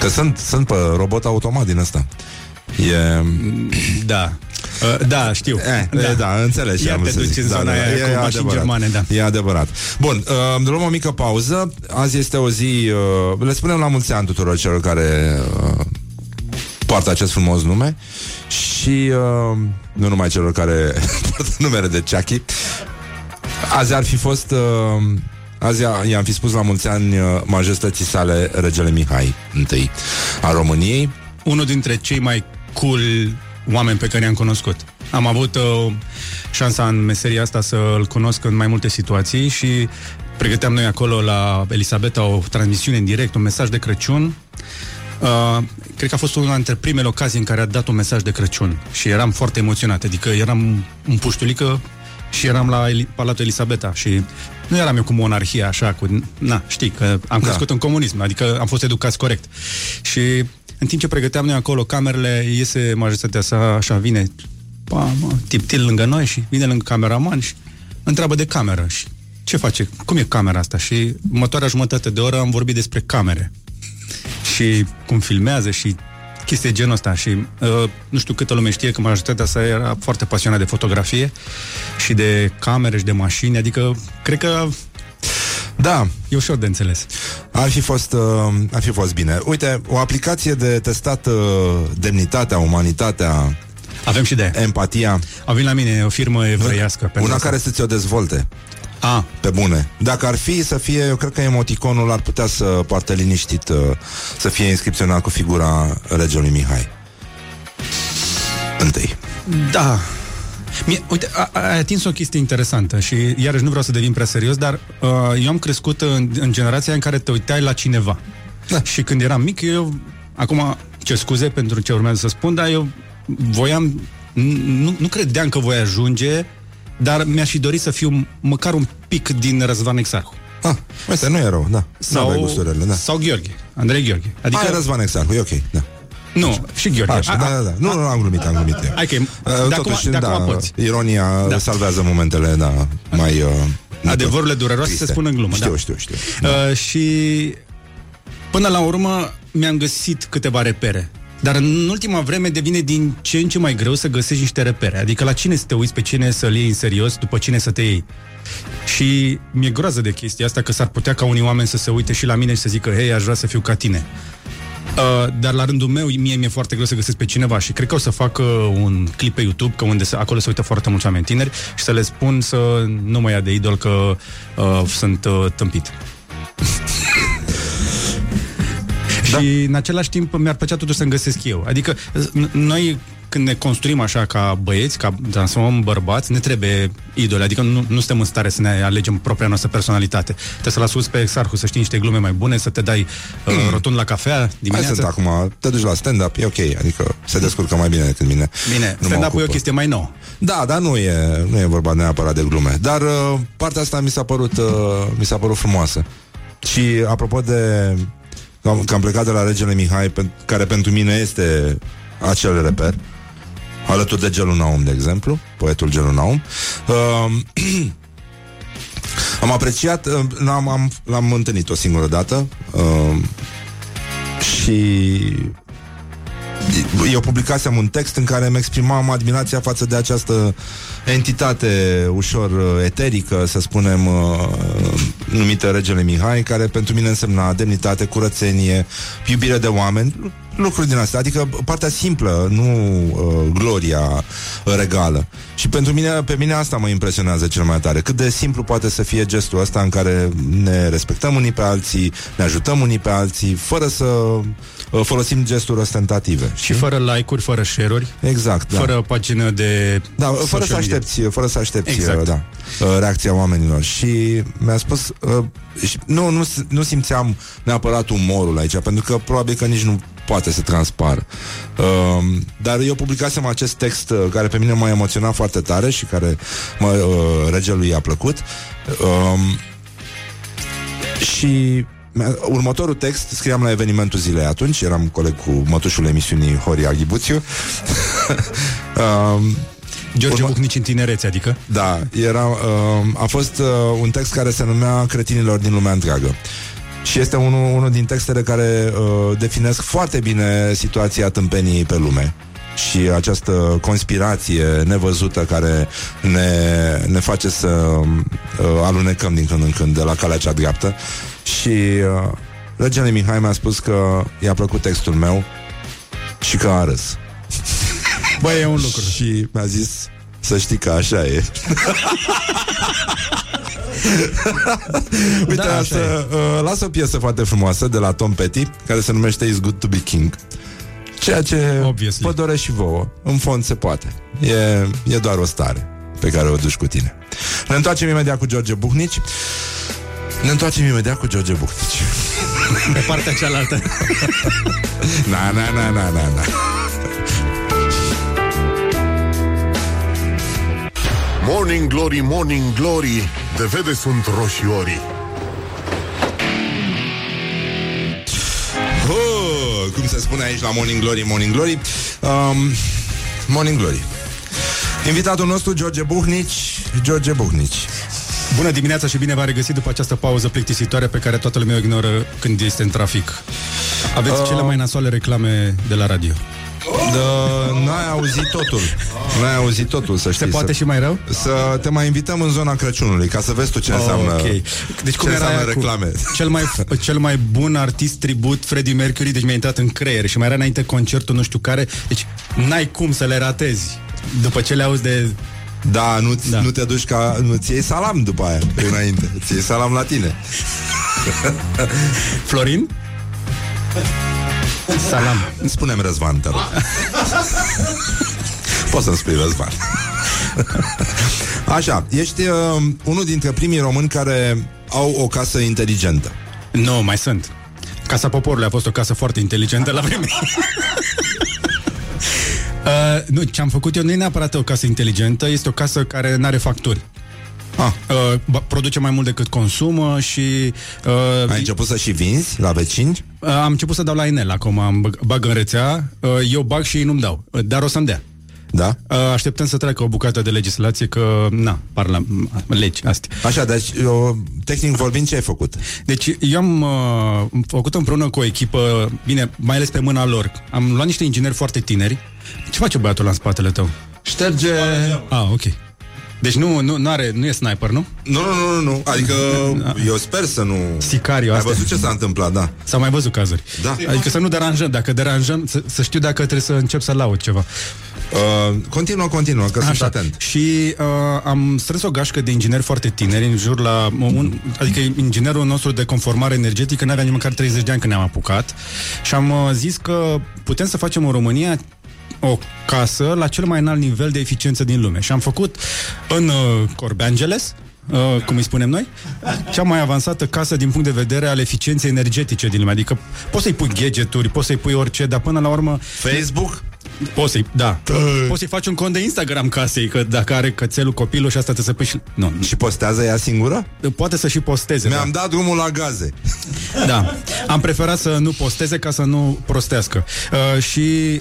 Că sunt, sunt pe robot automat din ăsta. E... Da. Uh, da, știu. Eh, da. da, înțeleg ce Iar am te să duci zic. în Da, zona da, aia e cu mașini adevărat. germane, da. E adevărat. Bun, uh, luăm o mică pauză. Azi este o zi... Uh, le spunem la mulți ani tuturor celor care uh, poartă acest frumos nume și uh, nu numai celor care poartă numere de Chucky. Azi ar fi fost... Uh, Azi i-am fi spus la mulți ani uh, majestății sale regele Mihai I a României. Unul dintre cei mai cool oameni pe care i-am cunoscut. Am avut uh, șansa în meseria asta să îl cunosc în mai multe situații și pregăteam noi acolo la Elisabeta o transmisiune în direct, un mesaj de Crăciun. Uh, cred că a fost una dintre primele ocazii în care a dat un mesaj de Crăciun și eram foarte emoționat, adică eram în puștulică și eram la Eli- Palatul Elisabeta și nu eram eu cu monarhia așa, cu, na, știi, că am crescut în comunism, adică am fost educați corect. Și în timp ce pregăteam noi acolo camerele, iese majestatea sa, așa vine, pa, mă, tiptil lângă noi și vine lângă cameraman și întreabă de cameră și ce face, cum e camera asta? Și următoarea jumătate de oră am vorbit despre camere. Și cum filmează și chestii de genul ăsta. Și uh, nu știu câtă lume știe că majoritatea sa era foarte pasionat de fotografie și de camere și de mașini, adică cred că da. E ușor de înțeles. Ar fi fost, uh, ar fi fost bine. Uite, o aplicație de testat uh, demnitatea, umanitatea, Avem și de empatia. A venit la mine o firmă evreiască. pentru Una asta. care să ți-o dezvolte. A. Pe bune. Dacă ar fi să fie, eu cred că emoticonul ar putea să poartă liniștit, uh, să fie inscripționat cu figura regelui Mihai. Întâi. Da. Mie, uite, a, a, ai atins o chestie interesantă și iarăși nu vreau să devin prea serios, dar uh, eu am crescut în, în generația în care te uitai la cineva. Da. Și când eram mic, eu, acum, ce scuze pentru ce urmează să spun, dar eu voiam, nu, nu credeam că voi ajunge, dar mi-aș fi dorit să fiu m- măcar un pic din Răzvan Exarhu. Ah, asta nu e rău, da. Sau, N-aveai gusturile, da. sau Gheorghe, Andrei Gheorghe. Adică... Hai, Răzvan Exarhu, e ok, da. Nu, și Gheorghe. Așa, A- da, da, da. Nu, nu, am glumit, am glumit. eu. Hai că e- Uh, de Totuși, acum- de da, acum poți. ironia Da. salvează momentele, da, mai... Uh, Adevărurile dureroase triste. se spun în glumă, Știu, da. știu, știu. Uh, și până la urmă mi-am găsit câteva repere. Dar în ultima vreme devine din ce în ce mai greu să găsești niște repere. Adică la cine să te uiți, pe cine să-l iei în serios, după cine să te iei. Și mi-e groază de chestia asta că s-ar putea ca unii oameni să se uite și la mine și să zică, hei, aș vrea să fiu ca tine. Uh, dar la rândul meu, mie mi-e foarte greu să găsesc pe cineva și cred că o să fac uh, un clip pe YouTube, că unde se, acolo se uită foarte mulți oameni tineri și să le spun să nu mă ia de idol că uh, sunt uh, tâmpit. Și în același timp mi-ar plăcea totuși să-mi găsesc eu. Adică n- noi când ne construim așa ca băieți, ca transformăm în bărbați, ne trebuie idole. Adică nu, nu suntem în stare să ne alegem propria noastră personalitate. Trebuie să-l asculti pe Exarhu, să știi niște glume mai bune, să te dai uh, rotund la cafea Hai dimineața. sunt acum, te duci la stand-up, e ok, adică se descurcă mai bine decât mine. Bine, Nu mă stand-up-ul e o ocupă. chestie mai nouă. Da, dar nu e, nu e vorba neapărat de glume. Dar uh, partea asta mi s-a părut, uh, mi s-a părut frumoasă. Și apropo de că am, că am plecat de la regele Mihai, pen, care pentru mine este acel reper, alături de Gelu Naum, de exemplu, poetul Gelu Naum. Uh, am apreciat, uh, l-am, am, l-am întâlnit o singură dată uh, și eu publicasem un text în care îmi exprimam admirația față de această entitate ușor uh, eterică, să spunem, uh, numită Regele Mihai, care pentru mine însemna demnitate, curățenie, iubire de oameni, lu- lucruri din astea, adică partea simplă, nu uh, gloria regală. Și pentru mine, pe mine asta mă impresionează cel mai tare. Cât de simplu poate să fie gestul ăsta în care ne respectăm unii pe alții, ne ajutăm unii pe alții, fără să uh, folosim gesturi ostentative. Și fără like-uri, fără share-uri, Exact, da. fără pagină de Da, fără social să media. aștepți, fără să aștepți Exact. da, uh, reacția oamenilor. Și mi-a spus uh, și nu, nu, s- nu simțeam neapărat umorul aici, pentru că probabil că nici nu poate să transpară. Uh, dar eu publicasem acest text uh, care pe mine m-a emoționat foarte tare și care mă, uh, regelui i-a plăcut. Uh, și mi-a- următorul text scriam la evenimentul zilei atunci, eram coleg cu mătușul emisiunii Horia Ghibuțiu. um, George Urma... Bucnici în tinerețe, adică? Da, era, uh, a fost uh, un text care se numea Cretinilor din lumea întreagă. Și este unul, unul din textele care uh, definesc foarte bine situația tâmpenii pe lume și această conspirație nevăzută care ne, ne face să uh, alunecăm din când în când de la calea cea dreaptă. Și uh, regele Mihai mi-a spus că i-a plăcut textul meu și că a râs. Băi, e un lucru. Și mi-a zis să știi că așa e. Uite, Da, da, așa să, uh, las o piesă foarte frumoasă de la Tom Petty, care se numește It's Good to be King. Ceea ce Obviously. vă doresc și vouă. În fond se poate. E, e doar o stare pe care o duci cu tine. Ne întoarcem imediat cu George Buhnici. Ne întoarcem imediat cu George Buhnici. Pe partea cealaltă. na, na, na, na, na, na. Morning Glory, Morning Glory De vede sunt roșiorii Oh, cum se spune aici la Morning Glory, Morning Glory um, Morning Glory Invitatul nostru, George Buhnici George Buhnici Bună dimineața și bine v-am regăsit după această pauză plictisitoare pe care toată lumea o ignoră când este în trafic. Aveți Uh. cele mai nasoale reclame de la radio. Da, n-ai auzit totul N-ai auzit totul, să știi Se poate să, și mai rău? Să te mai invităm în zona Crăciunului Ca să vezi tu ce înseamnă Ok. Deci cum ce era înseamnă aia cu reclame Cel mai, cel mai bun artist tribut Freddie Mercury, deci mi-a intrat în creier și mai era înainte concertul nu știu care, deci n-ai cum să le ratezi. După ce le auzi de Da, nu, Da. nu te duci ca Nu-ți iei salam după aia Înainte Ți iei salam la tine Florin? Salam. Spunem Răzvan, te rog Poți să-mi spui Răzvan Așa, ești uh, unul dintre primii români care au o casă inteligentă Nu, mai sunt. Casa Poporului a fost o casă foarte inteligentă la vreme. uh, nu, ce am făcut eu nu e neapărat o casă inteligentă, este o casă care nu are facturi. Ah. Uh, ba- produce mai mult decât consumă și... Uh, Ai început să și vinzi la vecini? uh, am început să dau la inel acum, am bag, bag în rețea, uh, eu bag și ei nu-mi dau, uh, dar o să-mi dea. Da? Uh, așteptăm să treacă o bucată de legislație că, na, parla, legi astea. Așa, deci, eu, tehnic vorbind, ce ai făcut? Deci eu am uh, făcut împreună cu o echipă, bine, mai ales pe mâna lor. Am luat niște ingineri foarte tineri. Ce face băiatul ăla în spatele tău? Șterge... Ah, ok. Deci nu, nu, nu, are, nu e sniper, nu? Nu, nu, nu, nu, nu. Adică eu sper să nu... Sicariu, Ai asta. văzut ce s-a întâmplat, da. S-au mai văzut cazuri. Da. Adică să nu deranjăm. Dacă deranjăm, să, să știu dacă trebuie să încep să laud ceva. Uh, continuă, continuă, că sunt atent. Și uh, am strâns o gașcă de ingineri foarte tineri, în jur la... Un, adică inginerul nostru de conformare energetică n-avea nici măcar 30 de ani când ne-am apucat și am uh, zis că putem să facem în România o casă la cel mai înalt nivel de eficiență din lume. Și am făcut în uh, Corbeangeles, Uh, cum îi spunem noi, cea mai avansată casă din punct de vedere al eficienței energetice din lume. Adică poți să-i pui gadgeturi, poți să-i pui orice, dar până la urmă... Facebook? Poți să-i, da. Poți să-i faci un cont de Instagram casei, că dacă are cățelul copilul și asta te să pui și... Nu. Și postează ea singură? Poate să și posteze. Mi-am da. dat drumul la gaze. Da. Am preferat să nu posteze ca să nu prostească. Uh, și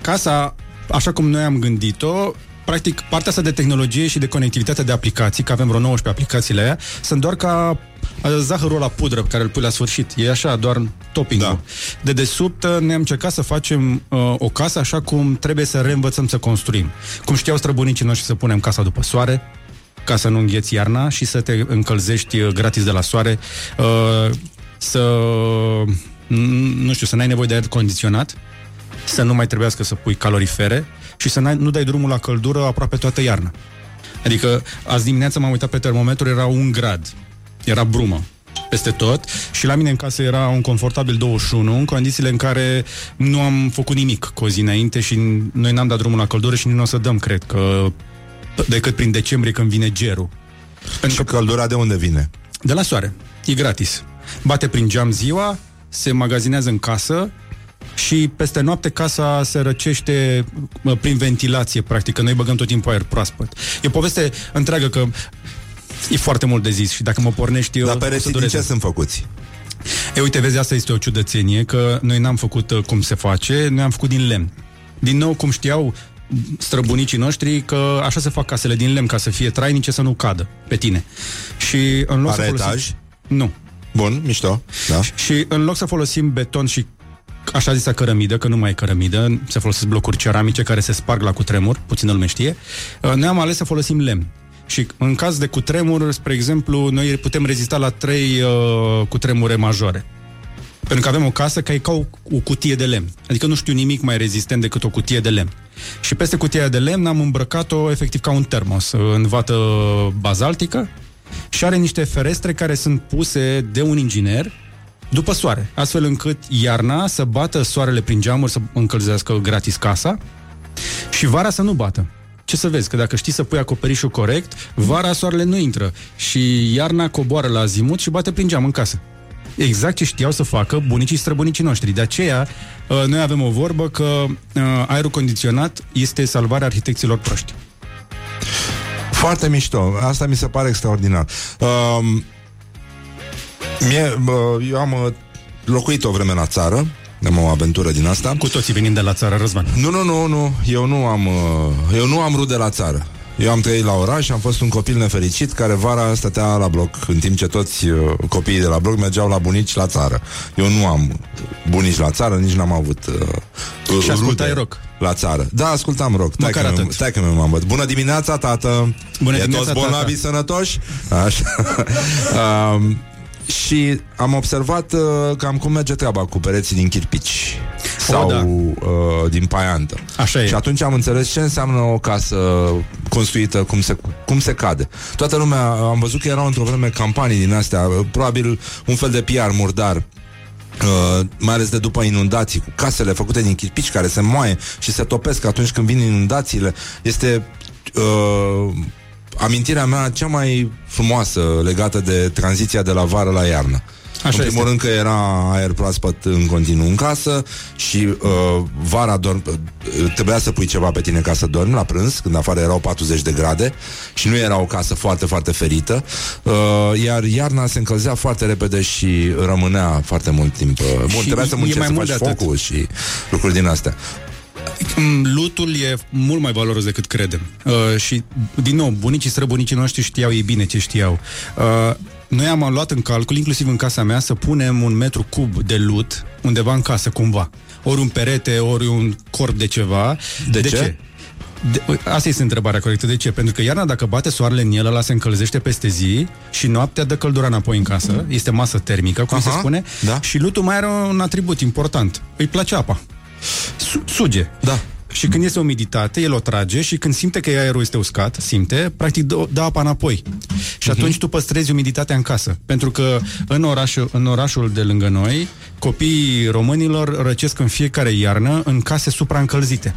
casa, așa cum noi am gândit-o, practic, partea asta de tehnologie și de conectivitate de aplicații, că avem vreo 19 aplicațiile aia, sunt doar ca uh, zahărul la pudră pe care îl pui la sfârșit. E așa, doar topping da. De desubt uh, ne-am încercat să facem uh, o casă așa cum trebuie să reînvățăm să construim. Cum știau străbunicii noștri să punem casa după soare, ca să nu îngheți iarna și să te încălzești uh, gratis de la soare, uh, să, n- nu știu, să n-ai nevoie de aer condiționat, să nu mai trebuiască să pui calorifere și să n-ai, nu dai drumul la căldură aproape toată iarna. Adică azi dimineața m-am uitat pe termometru, era un grad. Era brumă peste tot și la mine în casă era un confortabil 21 în condițiile în care nu am făcut nimic cu o zi înainte și noi n-am dat drumul la căldură și nici nu o să dăm, cred că decât prin decembrie când vine gerul. Și căldura de unde vine? De la soare. E gratis. Bate prin geam ziua, se magazinează în casă și peste noapte casa se răcește mă, prin ventilație, practic, că noi băgăm tot timpul aer proaspăt. E o poveste întreagă că e foarte mult de zis și dacă mă pornești eu... Dar o să pereții din dureze. ce sunt făcuți? E, uite, vezi, asta este o ciudățenie, că noi n-am făcut uh, cum se face, noi am făcut din lemn. Din nou, cum știau străbunicii noștri că așa se fac casele din lemn ca să fie trainice, să nu cadă pe tine. Și în loc Are să folosim... etaj? Nu. Bun, mișto. Da. Și în loc să folosim beton și așa zisa cărămidă, că nu mai e cărămidă, se folosesc blocuri ceramice care se sparg la cutremur, puțin lume știe, uh, noi am ales să folosim lemn. Și în caz de cutremur, spre exemplu, noi putem rezista la trei uh, cutremure majore. Pentru că avem o casă care e ca o, o cutie de lemn. Adică nu știu nimic mai rezistent decât o cutie de lemn. Și peste cutia de lemn am îmbrăcat-o efectiv ca un termos uh, în vată bazaltică și are niște ferestre care sunt puse de un inginer după soare, astfel încât iarna să bată soarele prin geamuri să încălzească gratis casa și vara să nu bată. Ce să vezi, că dacă știi să pui acoperișul corect, vara soarele nu intră și iarna coboară la azimut și bate prin geam în casă. Exact ce știau să facă bunicii străbunicii noștri. De aceea, uh, noi avem o vorbă că uh, aerul condiționat este salvarea arhitecților proști. Foarte mișto. Asta mi se pare extraordinar. Um, mie, bă, eu am uh, locuit o vreme la țară, am o aventură din asta. Cu toții venim de la țară, Răzvan. Nu, nu, nu, nu. Eu nu am, uh, eu nu am rude la țară. Eu am trăit la oraș, am fost un copil nefericit care vara stătea la bloc, în timp ce toți uh, copiii de la bloc mergeau la bunici la țară. Eu nu am bunici la țară, nici n-am avut uh, Și ascultai rude rock. la țară. Da, ascultam rock. Stai Măcar că, mi- atât. stai că mi-am băt. Bună dimineața, tată! Bună e dimineața, toți bolnavi tată. sănătoși? Așa. um, și am observat uh, cam cum merge treaba cu pereții din chirpici sau da. uh, din paiantă. Așa e. Și atunci am înțeles ce înseamnă o casă construită cum se, cum se cade. Toată lumea, am văzut că erau într-o vreme campanii din astea, uh, probabil un fel de PR murdar. Uh, mai ales de după inundații, cu casele făcute din chirpici care se moaie și se topesc atunci când vin inundațiile. Este uh, amintirea mea cea mai frumoasă legată de tranziția de la vară la iarnă. Așa în primul este. rând că era aer proaspăt în continuu în casă și uh, vara dorm, uh, trebuia să pui ceva pe tine ca să dormi la prânz, când afară erau 40 de grade și nu era o casă foarte, foarte ferită, uh, iar iarna se încălzea foarte repede și rămânea foarte mult timp. Uh, Bun, Și trebuia să e muncești mai să mult faci de atât. focul și lucruri din astea. Mm, Lutul e mult mai valoros decât credem. Uh, și, din nou, bunicii străbunicii noștri știau ei bine ce știau. Uh, noi am luat în calcul, inclusiv în casa mea, să punem un metru cub de lut undeva în casă, cumva. Ori un perete, ori un corp de ceva. De ce? De, asta este întrebarea corectă. De ce? Pentru că iarna, dacă bate soarele în el, ăla se încălzește peste zi și noaptea dă căldura înapoi în casă. Este masă termică, cum Aha, se spune. da. Și lutul mai are un atribut important. Îi place apa. Su- suge. Da. Și când este umiditate, el o trage și când simte că aerul este uscat, simte, practic dă, dă apa înapoi. Și atunci tu păstrezi umiditatea în casă. Pentru că în orașul, în orașul de lângă noi, copiii românilor răcesc în fiecare iarnă în case supraîncălzite.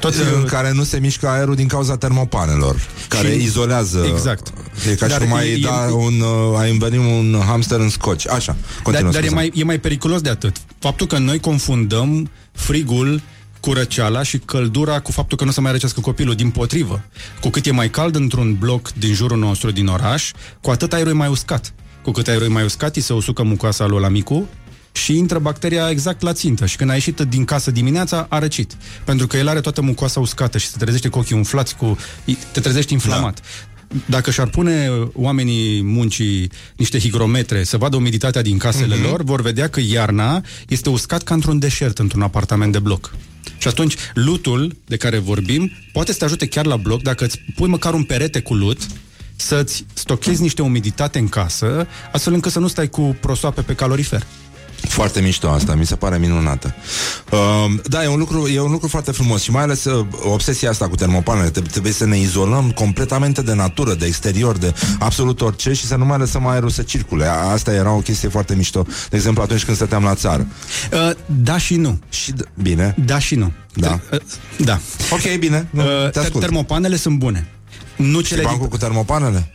Toți în care nu se mișcă aerul din cauza termopanelor, care Și- izolează. Exact. E ca și Dar cum ai, e- e- da un, uh, ai învenit un hamster în scoci. Așa, Dar, continuă. dar e, scuze. mai, e mai periculos de atât. Faptul că noi confundăm frigul cu răceala și căldura cu faptul că nu se mai răcească copilul. Din potrivă, cu cât e mai cald într-un bloc din jurul nostru, din oraș, cu atât aerul e mai uscat. Cu cât aerul e mai uscat, îi se usucă mucoasa lui la micu și intră bacteria exact la țintă. Și când a ieșit din casă dimineața, a răcit. Pentru că el are toată mucoasa uscată și se trezește cu ochii umflați, cu... te trezești inflamat. Da. Dacă și-ar pune oamenii muncii niște higrometre să vadă umiditatea din casele mm-hmm. lor, vor vedea că iarna este uscat ca într-un deșert, într-un apartament de bloc. Și atunci, lutul de care vorbim poate să te ajute chiar la bloc dacă îți pui măcar un perete cu lut să-ți stochezi niște umiditate în casă, astfel încât să nu stai cu prosoape pe calorifer. Foarte mișto asta, mi se pare minunată. Uh, da, e un, lucru, e un lucru foarte frumos și mai ales uh, obsesia asta cu termopanele. Trebuie, trebuie să ne izolăm completamente de natură, de exterior, de absolut orice și să nu mai lăsăm aerul să circule. A- Asta era o chestie foarte mișto. De exemplu, atunci când stăteam la țară. Uh, da și nu. Și d- bine. Da și nu. Da. Uh, da. Ok, bine. Nu, Uh, te ter- ascult. termopanele sunt bune. Nu Și cele bancul cu termopanele?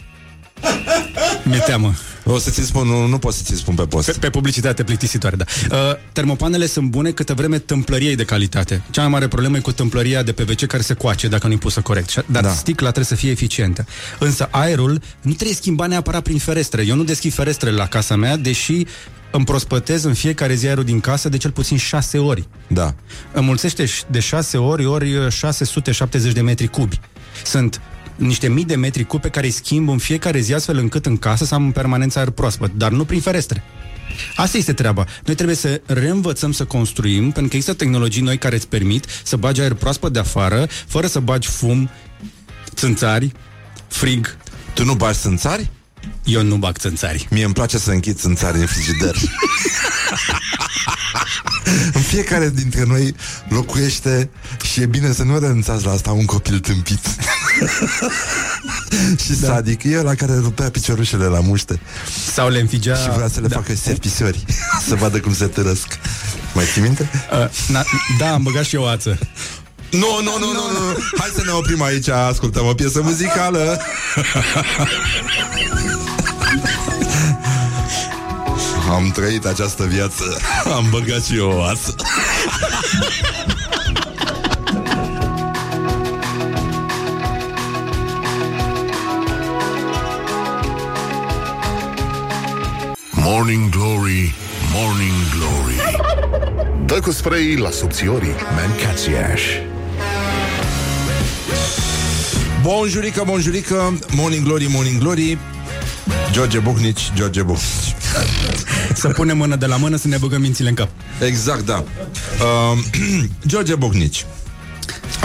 Mi-e teamă. O să ți spun, nu, nu pot să ți spun pe post. Pe, pe publicitate plictisitoare, da. Uh, termopanele sunt bune câtă vreme tâmplăria e de calitate. Cea mai mare problemă e cu tâmplăria de PVC care se coace dacă nu e pusă corect. Și- Dar Da. da. sticla trebuie să fie eficientă. Însă aerul nu trebuie schimbat neapărat prin ferestre. Eu nu deschid ferestrele la casa mea, deși îmi prospătez în fiecare zi aerul din casă de cel puțin șase ori. Da. Înmulțește de șase ori ori 670 de metri cubi. Sunt niște mii de metri cubi pe care îi schimb în fiecare zi astfel încât în casă să am în permanență aer proaspăt, dar nu prin ferestre. Asta este treaba. Noi trebuie să reînvățăm să construim, pentru că există tehnologii noi care îți permit să bagi aer proaspăt de afară, fără să bagi fum, țânțari, frig. Tu nu bagi țânțari? Eu nu bag țânțari. Mie îmi place să închid țânțari în frigider. în fiecare dintre noi locuiește și e bine să nu renunțați la asta un copil tâmpit. și da. sadic, e la care rupea piciorușele la muște. Sau le înfigea... Și vrea să le da. facă serpisori, să vadă cum se tărăsc. Mai ții minte? Uh, na, da, am băgat și eu o ață. Nu, nu, nu, nu, nu. Hai să ne oprim aici, ascultăm o piesă muzicală. Am trăit această viață Am băgat și eu o ață Morning Glory, Morning Glory. Dă cu spray la subțiorii Mancațiaș. Bonjurică, bonjurică Morning Glory, Morning Glory. George Bucnici, George Bucnici Să punem mână de la mână să ne băgăm mințile în cap. Exact, da. Uh, George Bucnici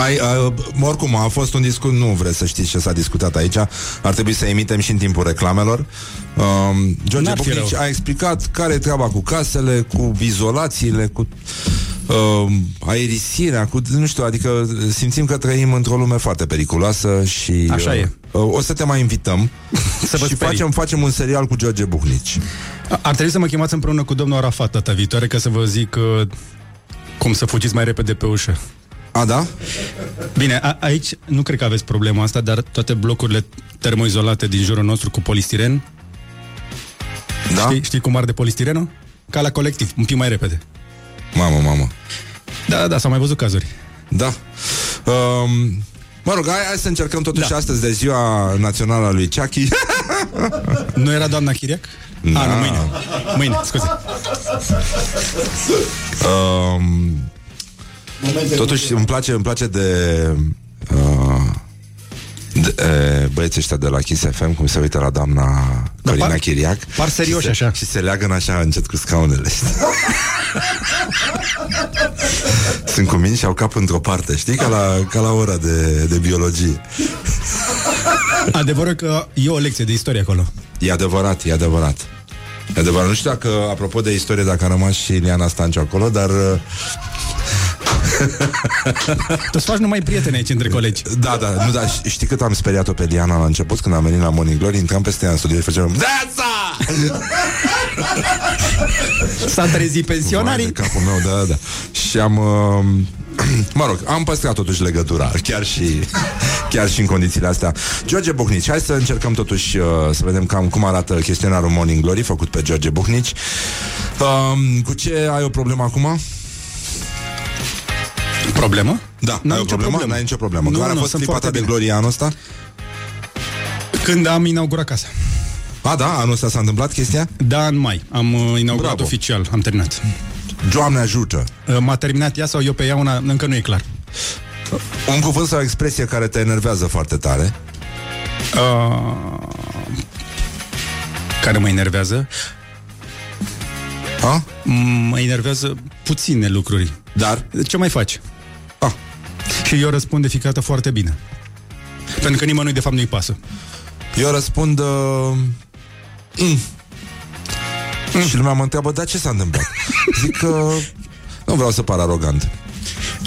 ai, uh, oricum, a fost un discurs Nu vreți să știți ce s-a discutat aici Ar trebui să emitem și în timpul reclamelor uh, George N-ar fi Bucnici rău. a explicat care e treaba cu casele Cu izolațiile Cu uh, aerisirea cu, Nu știu, adică simțim că trăim într-o lume foarte periculoasă Și Așa e. uh, O să te mai invităm Să vă Și sperii. facem, facem un serial cu George Bucnici Ar trebui să mă chemați împreună cu domnul Arafat data viitoare ca să vă zic uh, cum să fugiți mai repede pe ușă. A, da? Bine, a- aici nu cred că aveți problema asta, dar toate blocurile termoizolate din jurul nostru cu polistiren, Da? știi, știi cum arde polistirenul? Ca la colectiv, un pic mai repede. Mamă, mamă Da, da, s-au mai văzut cazuri. Da. Um, mă rog, hai, hai să încercăm totuși da. astăzi de ziua națională a lui Chucky. Nu era doamna Chiriac? Da. A, nu, mâine. Mâine, scuze. um, totuși îmi place, îmi place de, uh, de uh, băieții ăștia de la Kiss FM cum se uită la doamna Corina par- Chiriac. par serioși și se, așa. Și se leagă în așa încet cu scaunele. Sunt cu mine și au cap într-o parte, știi? Ca la, ca la ora de, de biologie. Adevărul că e o lecție de istorie acolo. E adevărat, e adevărat. E adevărat. Nu știu dacă, apropo de istorie, dacă a rămas și Iliana Stanciu acolo, dar... uh, Tu îți faci numai prieteni aici între colegi. Da, da, nu, da, ș- știi cât am speriat-o pe Diana la început când am venit la Morning Glory, intram peste ea în studio și făceam Deața! S-a trezit Vai pensionarii. de capul meu, da, da, da. Și am... Uh, mă rog, am păstrat totuși legătura, chiar și, chiar și în condițiile astea. George Buhnici, hai să încercăm totuși uh, să vedem cam cum arată chestionarul Morning Glory făcut pe George Buhnici. Uh, cu ce ai o problemă acum? Problemă? Da, N-am ai o nicio problemă? problemă. N-ai nicio problemă. Nu, Care a nu, fost sunt clipa ta foarte de bine. glorie anul ăsta? Când am inaugurat casa. A, da, anul ăsta s-a întâmplat chestia? Da, în mai. Am uh, inaugurat Bravo. oficial. Am terminat. Doamne ajută! Uh, M-a terminat ea sau eu pe ea una, încă nu e clar. Un cuvânt sau o expresie care te enervează foarte tare? Uh, care mă enervează? A? Mă enervează puține lucruri. Dar? Ce mai faci? Ah. Și eu răspund de fiecare dată foarte bine. Pentru că nimănui de fapt nu-i pasă. Eu răspund uh, mm. Mm. Și lumea mă întreabă, dar ce s-a întâmplat? Zic că nu vreau să par arogant.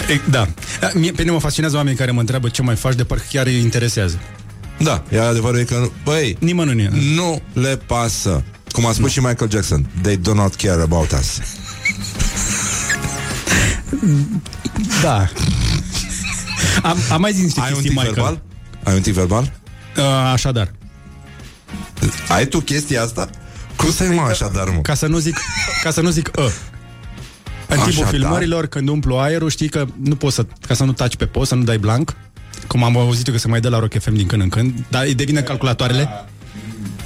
E, da. A, Mie, pe mine mă fascinează oamenii care mă întreabă ce mai faci de parcă chiar îi interesează. Da, e adevărul e că, nu- băi, Nimănui nu e. nu le pasă. Cum a spus și Michael Jackson, they do not care about us. Da. Am, am mai zis niște Ai un chestii, tic Michael. verbal? Ai un tic verbal? Uh, așadar. Ai tu chestia asta? Cum să ai mă așadar, mă? Ca să nu zic, ca să nu zic ă. În timpul Așadar? filmărilor, când umplu aerul, știi că nu poți să, ca să nu taci pe post, să nu dai blank, cum am auzit eu că se mai dă la Rock FM din când în când, dar îi devine calculatoarele.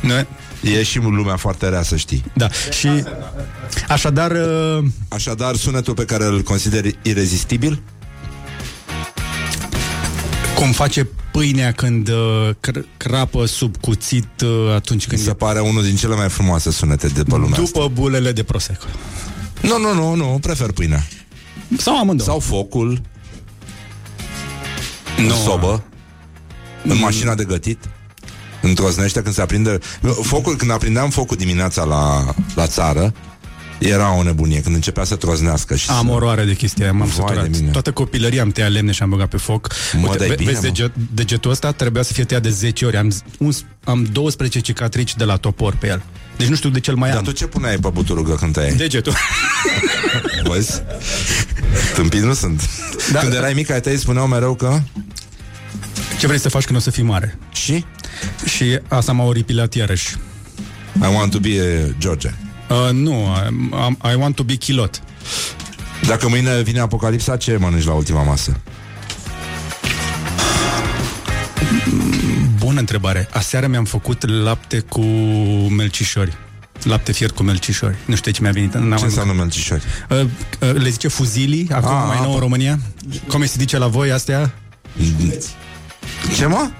Nu? E și lumea foarte rea, să știi. Da. Și așadar, uh, Așadar, sunetul pe care îl consideri irezistibil? Cum face pâinea când uh, cr- crapă sub cuțit uh, atunci Mi când se pare unul din cele mai frumoase sunete de pe lumea asta. după bulele de prosecco. Nu, nu, nu, nu, prefer pâinea. Sau amândouă. Sau focul În Nu. sobă În mașina de gătit Întroznește când se aprinde Focul, când aprindeam focul dimineața la, la țară Era o nebunie Când începea să troznească și Am să... oroare de chestia aia, m-am Vai de săturat. mine. Toată copilăria am tăiat lemne și am băgat pe foc. Mă, dai bine, vezi mă. deget, degetul ăsta trebuia să fie tăiat de 10 ori. Am, z- un, am 12 cicatrici de la topor pe el. Deci nu știu de ce mai Dar am. tu ce puneai pe buturugă când tăiai? Degetul. Vezi? Tâmpit nu sunt Da. Când erai mic ai tăi spuneau mereu că Ce vrei să faci când o să fii mare? Și? Și asta m-a oripilat iarăși. I want to be a George Uh, nu, I, I want to be kilot. Dacă mâine vine apocalipsa Ce mănânci la ultima masă? Bună întrebare. Aseară mi-am făcut lapte cu melcișori. Lapte fiert cu melcișori. Nu știu ce mi-a venit. N-am Ce înseamnă melcișori? Uh, uh, le zice fuzilii, acum Ah, mai nou apă. în România. Cum se zice la voi astea? Ce mă?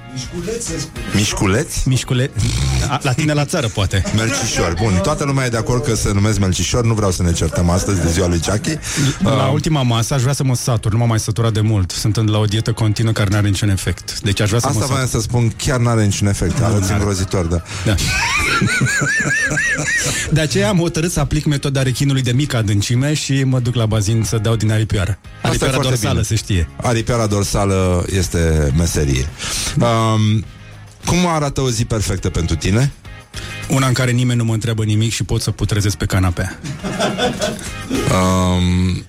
Mișculeți? Mișcule... A, la tine la țară, poate. Melcișor, bun, toată lumea e de acord că se numesc Melcișor Nu vreau să ne certăm astăzi de ziua lui Chucky La ultima masă aș vrea să mă satur, nu m-am mai săturat de mult. Sunt în- la o dietă continuă care nu are niciun efect. Deci aș vrea să Asta mă voiam satur. să spun, chiar n-are niciun efect Arăți îngrozitor, da Da. De aceea am hotărât să aplic metoda rechinului de mică adâncime și mă duc la bazin să dau din aripioară. e Aripioara foarte dorsală, bine. se știe. Aripioara dorsală este meserie um, Cum arată o zi perfectă pentru tine? Una în care nimeni nu mă întreabă nimic și pot să putrezesc pe canapea. Um,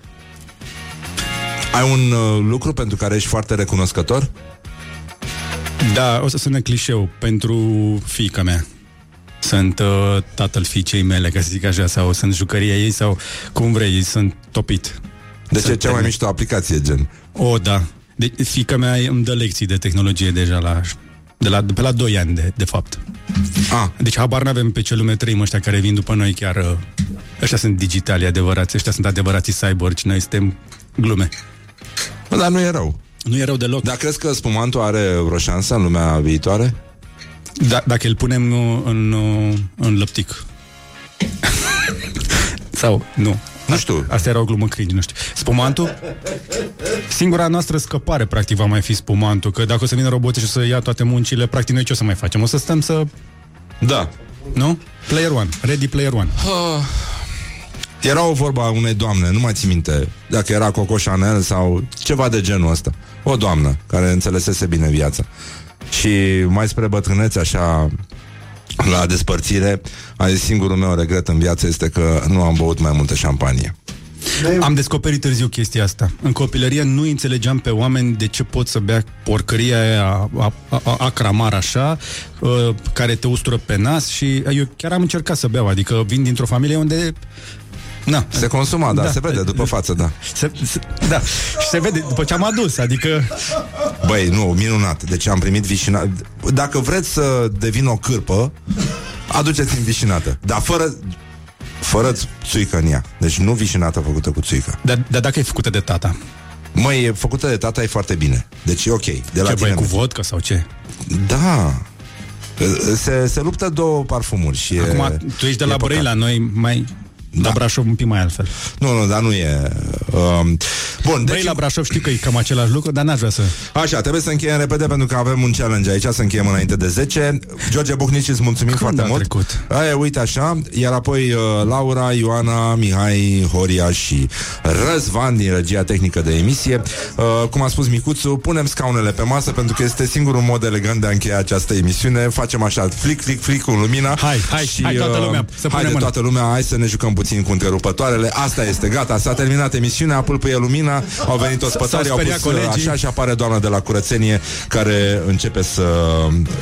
ai un uh, lucru pentru care ești foarte recunoscător? Da, o să sune clișeu pentru fiica mea. Sunt uh, tatăl fiicei mele, ca să zic așa, sau sunt jucăria ei, sau cum vrei, sunt topit. Deci e Sunt cea mai termin. mișto aplicație, gen O, da. De, fiica mea îmi dă lecții de tehnologie deja la, de, la, de pe la 2 ani, de, de fapt. Ah, Deci habar n-avem pe ce lume trăim ăștia care vin după noi chiar... uh, Ăștia sunt digitali adevărați, ăștia sunt adevărații cyborgi, noi suntem glume. bă, dar nu e rău Nu e rău deloc. Dar crezi că spumantul are vreo șansă în lumea viitoare? Da, dacă îl punem uh, în, uh, în lăptic. Sau, nu. Nu știu. Asta era o glumă cringe, nu știu. Spumantul? Singura noastră scăpare, practic, va mai fi spumantul. Că dacă o să vină roboții și o să ia toate muncile, practic, noi ce o să mai facem? O să stăm să... Da. Nu? Player one. Ready player one. Ah. Era o vorba a unei doamne, nu mai țin minte dacă era Coco Chanel sau ceva de genul ăsta. O doamnă care înțelesese bine viața. Și mai spre bătrânețe, așa, la despărțire, a zis singurul meu regret în viață este că nu am băut mai multă șampanie. Am descoperit târziu chestia asta. În copilărie nu înțelegeam pe oameni de ce pot să bea porcăria aia a, a, a, acramar așa, uh, care te ustură pe nas și eu chiar am încercat să beau, adică vin dintr-o familie unde Na. Se consuma, da, da, se vede după față, da. Se, se, da, și se vede după ce am adus, adică... Băi, nu, minunat. Deci am primit vișinat. Dacă vreți să devin o cârpă, aduceți-mi vișinată. Dar fără fără țuică în ea. Deci nu vișinată făcută cu țuică. Dar, dar dacă e făcută de tata? Măi, e făcută de tata e foarte bine. Deci e ok. De la ce, tine băi, cu vodka sau ce? Da. Se, se luptă două parfumuri și Acum, e, tu ești de la păcat. Brăila, noi mai... Da. La Brașov un pic mai altfel. Nu, nu, dar nu e... Um... Bun, deci... Băi, la Brașov știu că e cam același lucru, dar n-aș vrea să... Așa, trebuie să încheiem repede pentru că avem un challenge aici, să încheiem înainte de 10. George Buhnici, îți mulțumim Când foarte a mult. trecut? Aia, uite așa, iar apoi uh, Laura, Ioana, Mihai, Horia și Răzvan din regia tehnică de emisie. Uh, cum a spus Micuțu, punem scaunele pe masă pentru că este singurul mod elegant de a încheia această emisiune. Facem așa, flic, flic, flic cu lumina. Hai, hai, și, hai toată lumea, să hai punem de mâna. toată lumea, hai să ne jucăm puțin cu întrerupătoarele. Asta este, gata, s-a terminat emisiunea, pâlpâie lumina, au venit ospătarii, au speriat pus uh, colegii. așa și apare doamna de la curățenie care începe să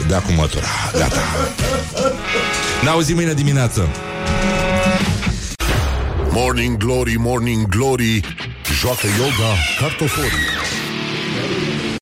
dea cu mătura. Gata. Ne auzim mâine dimineață. Morning Glory, Morning Glory Joacă yoga cartoforii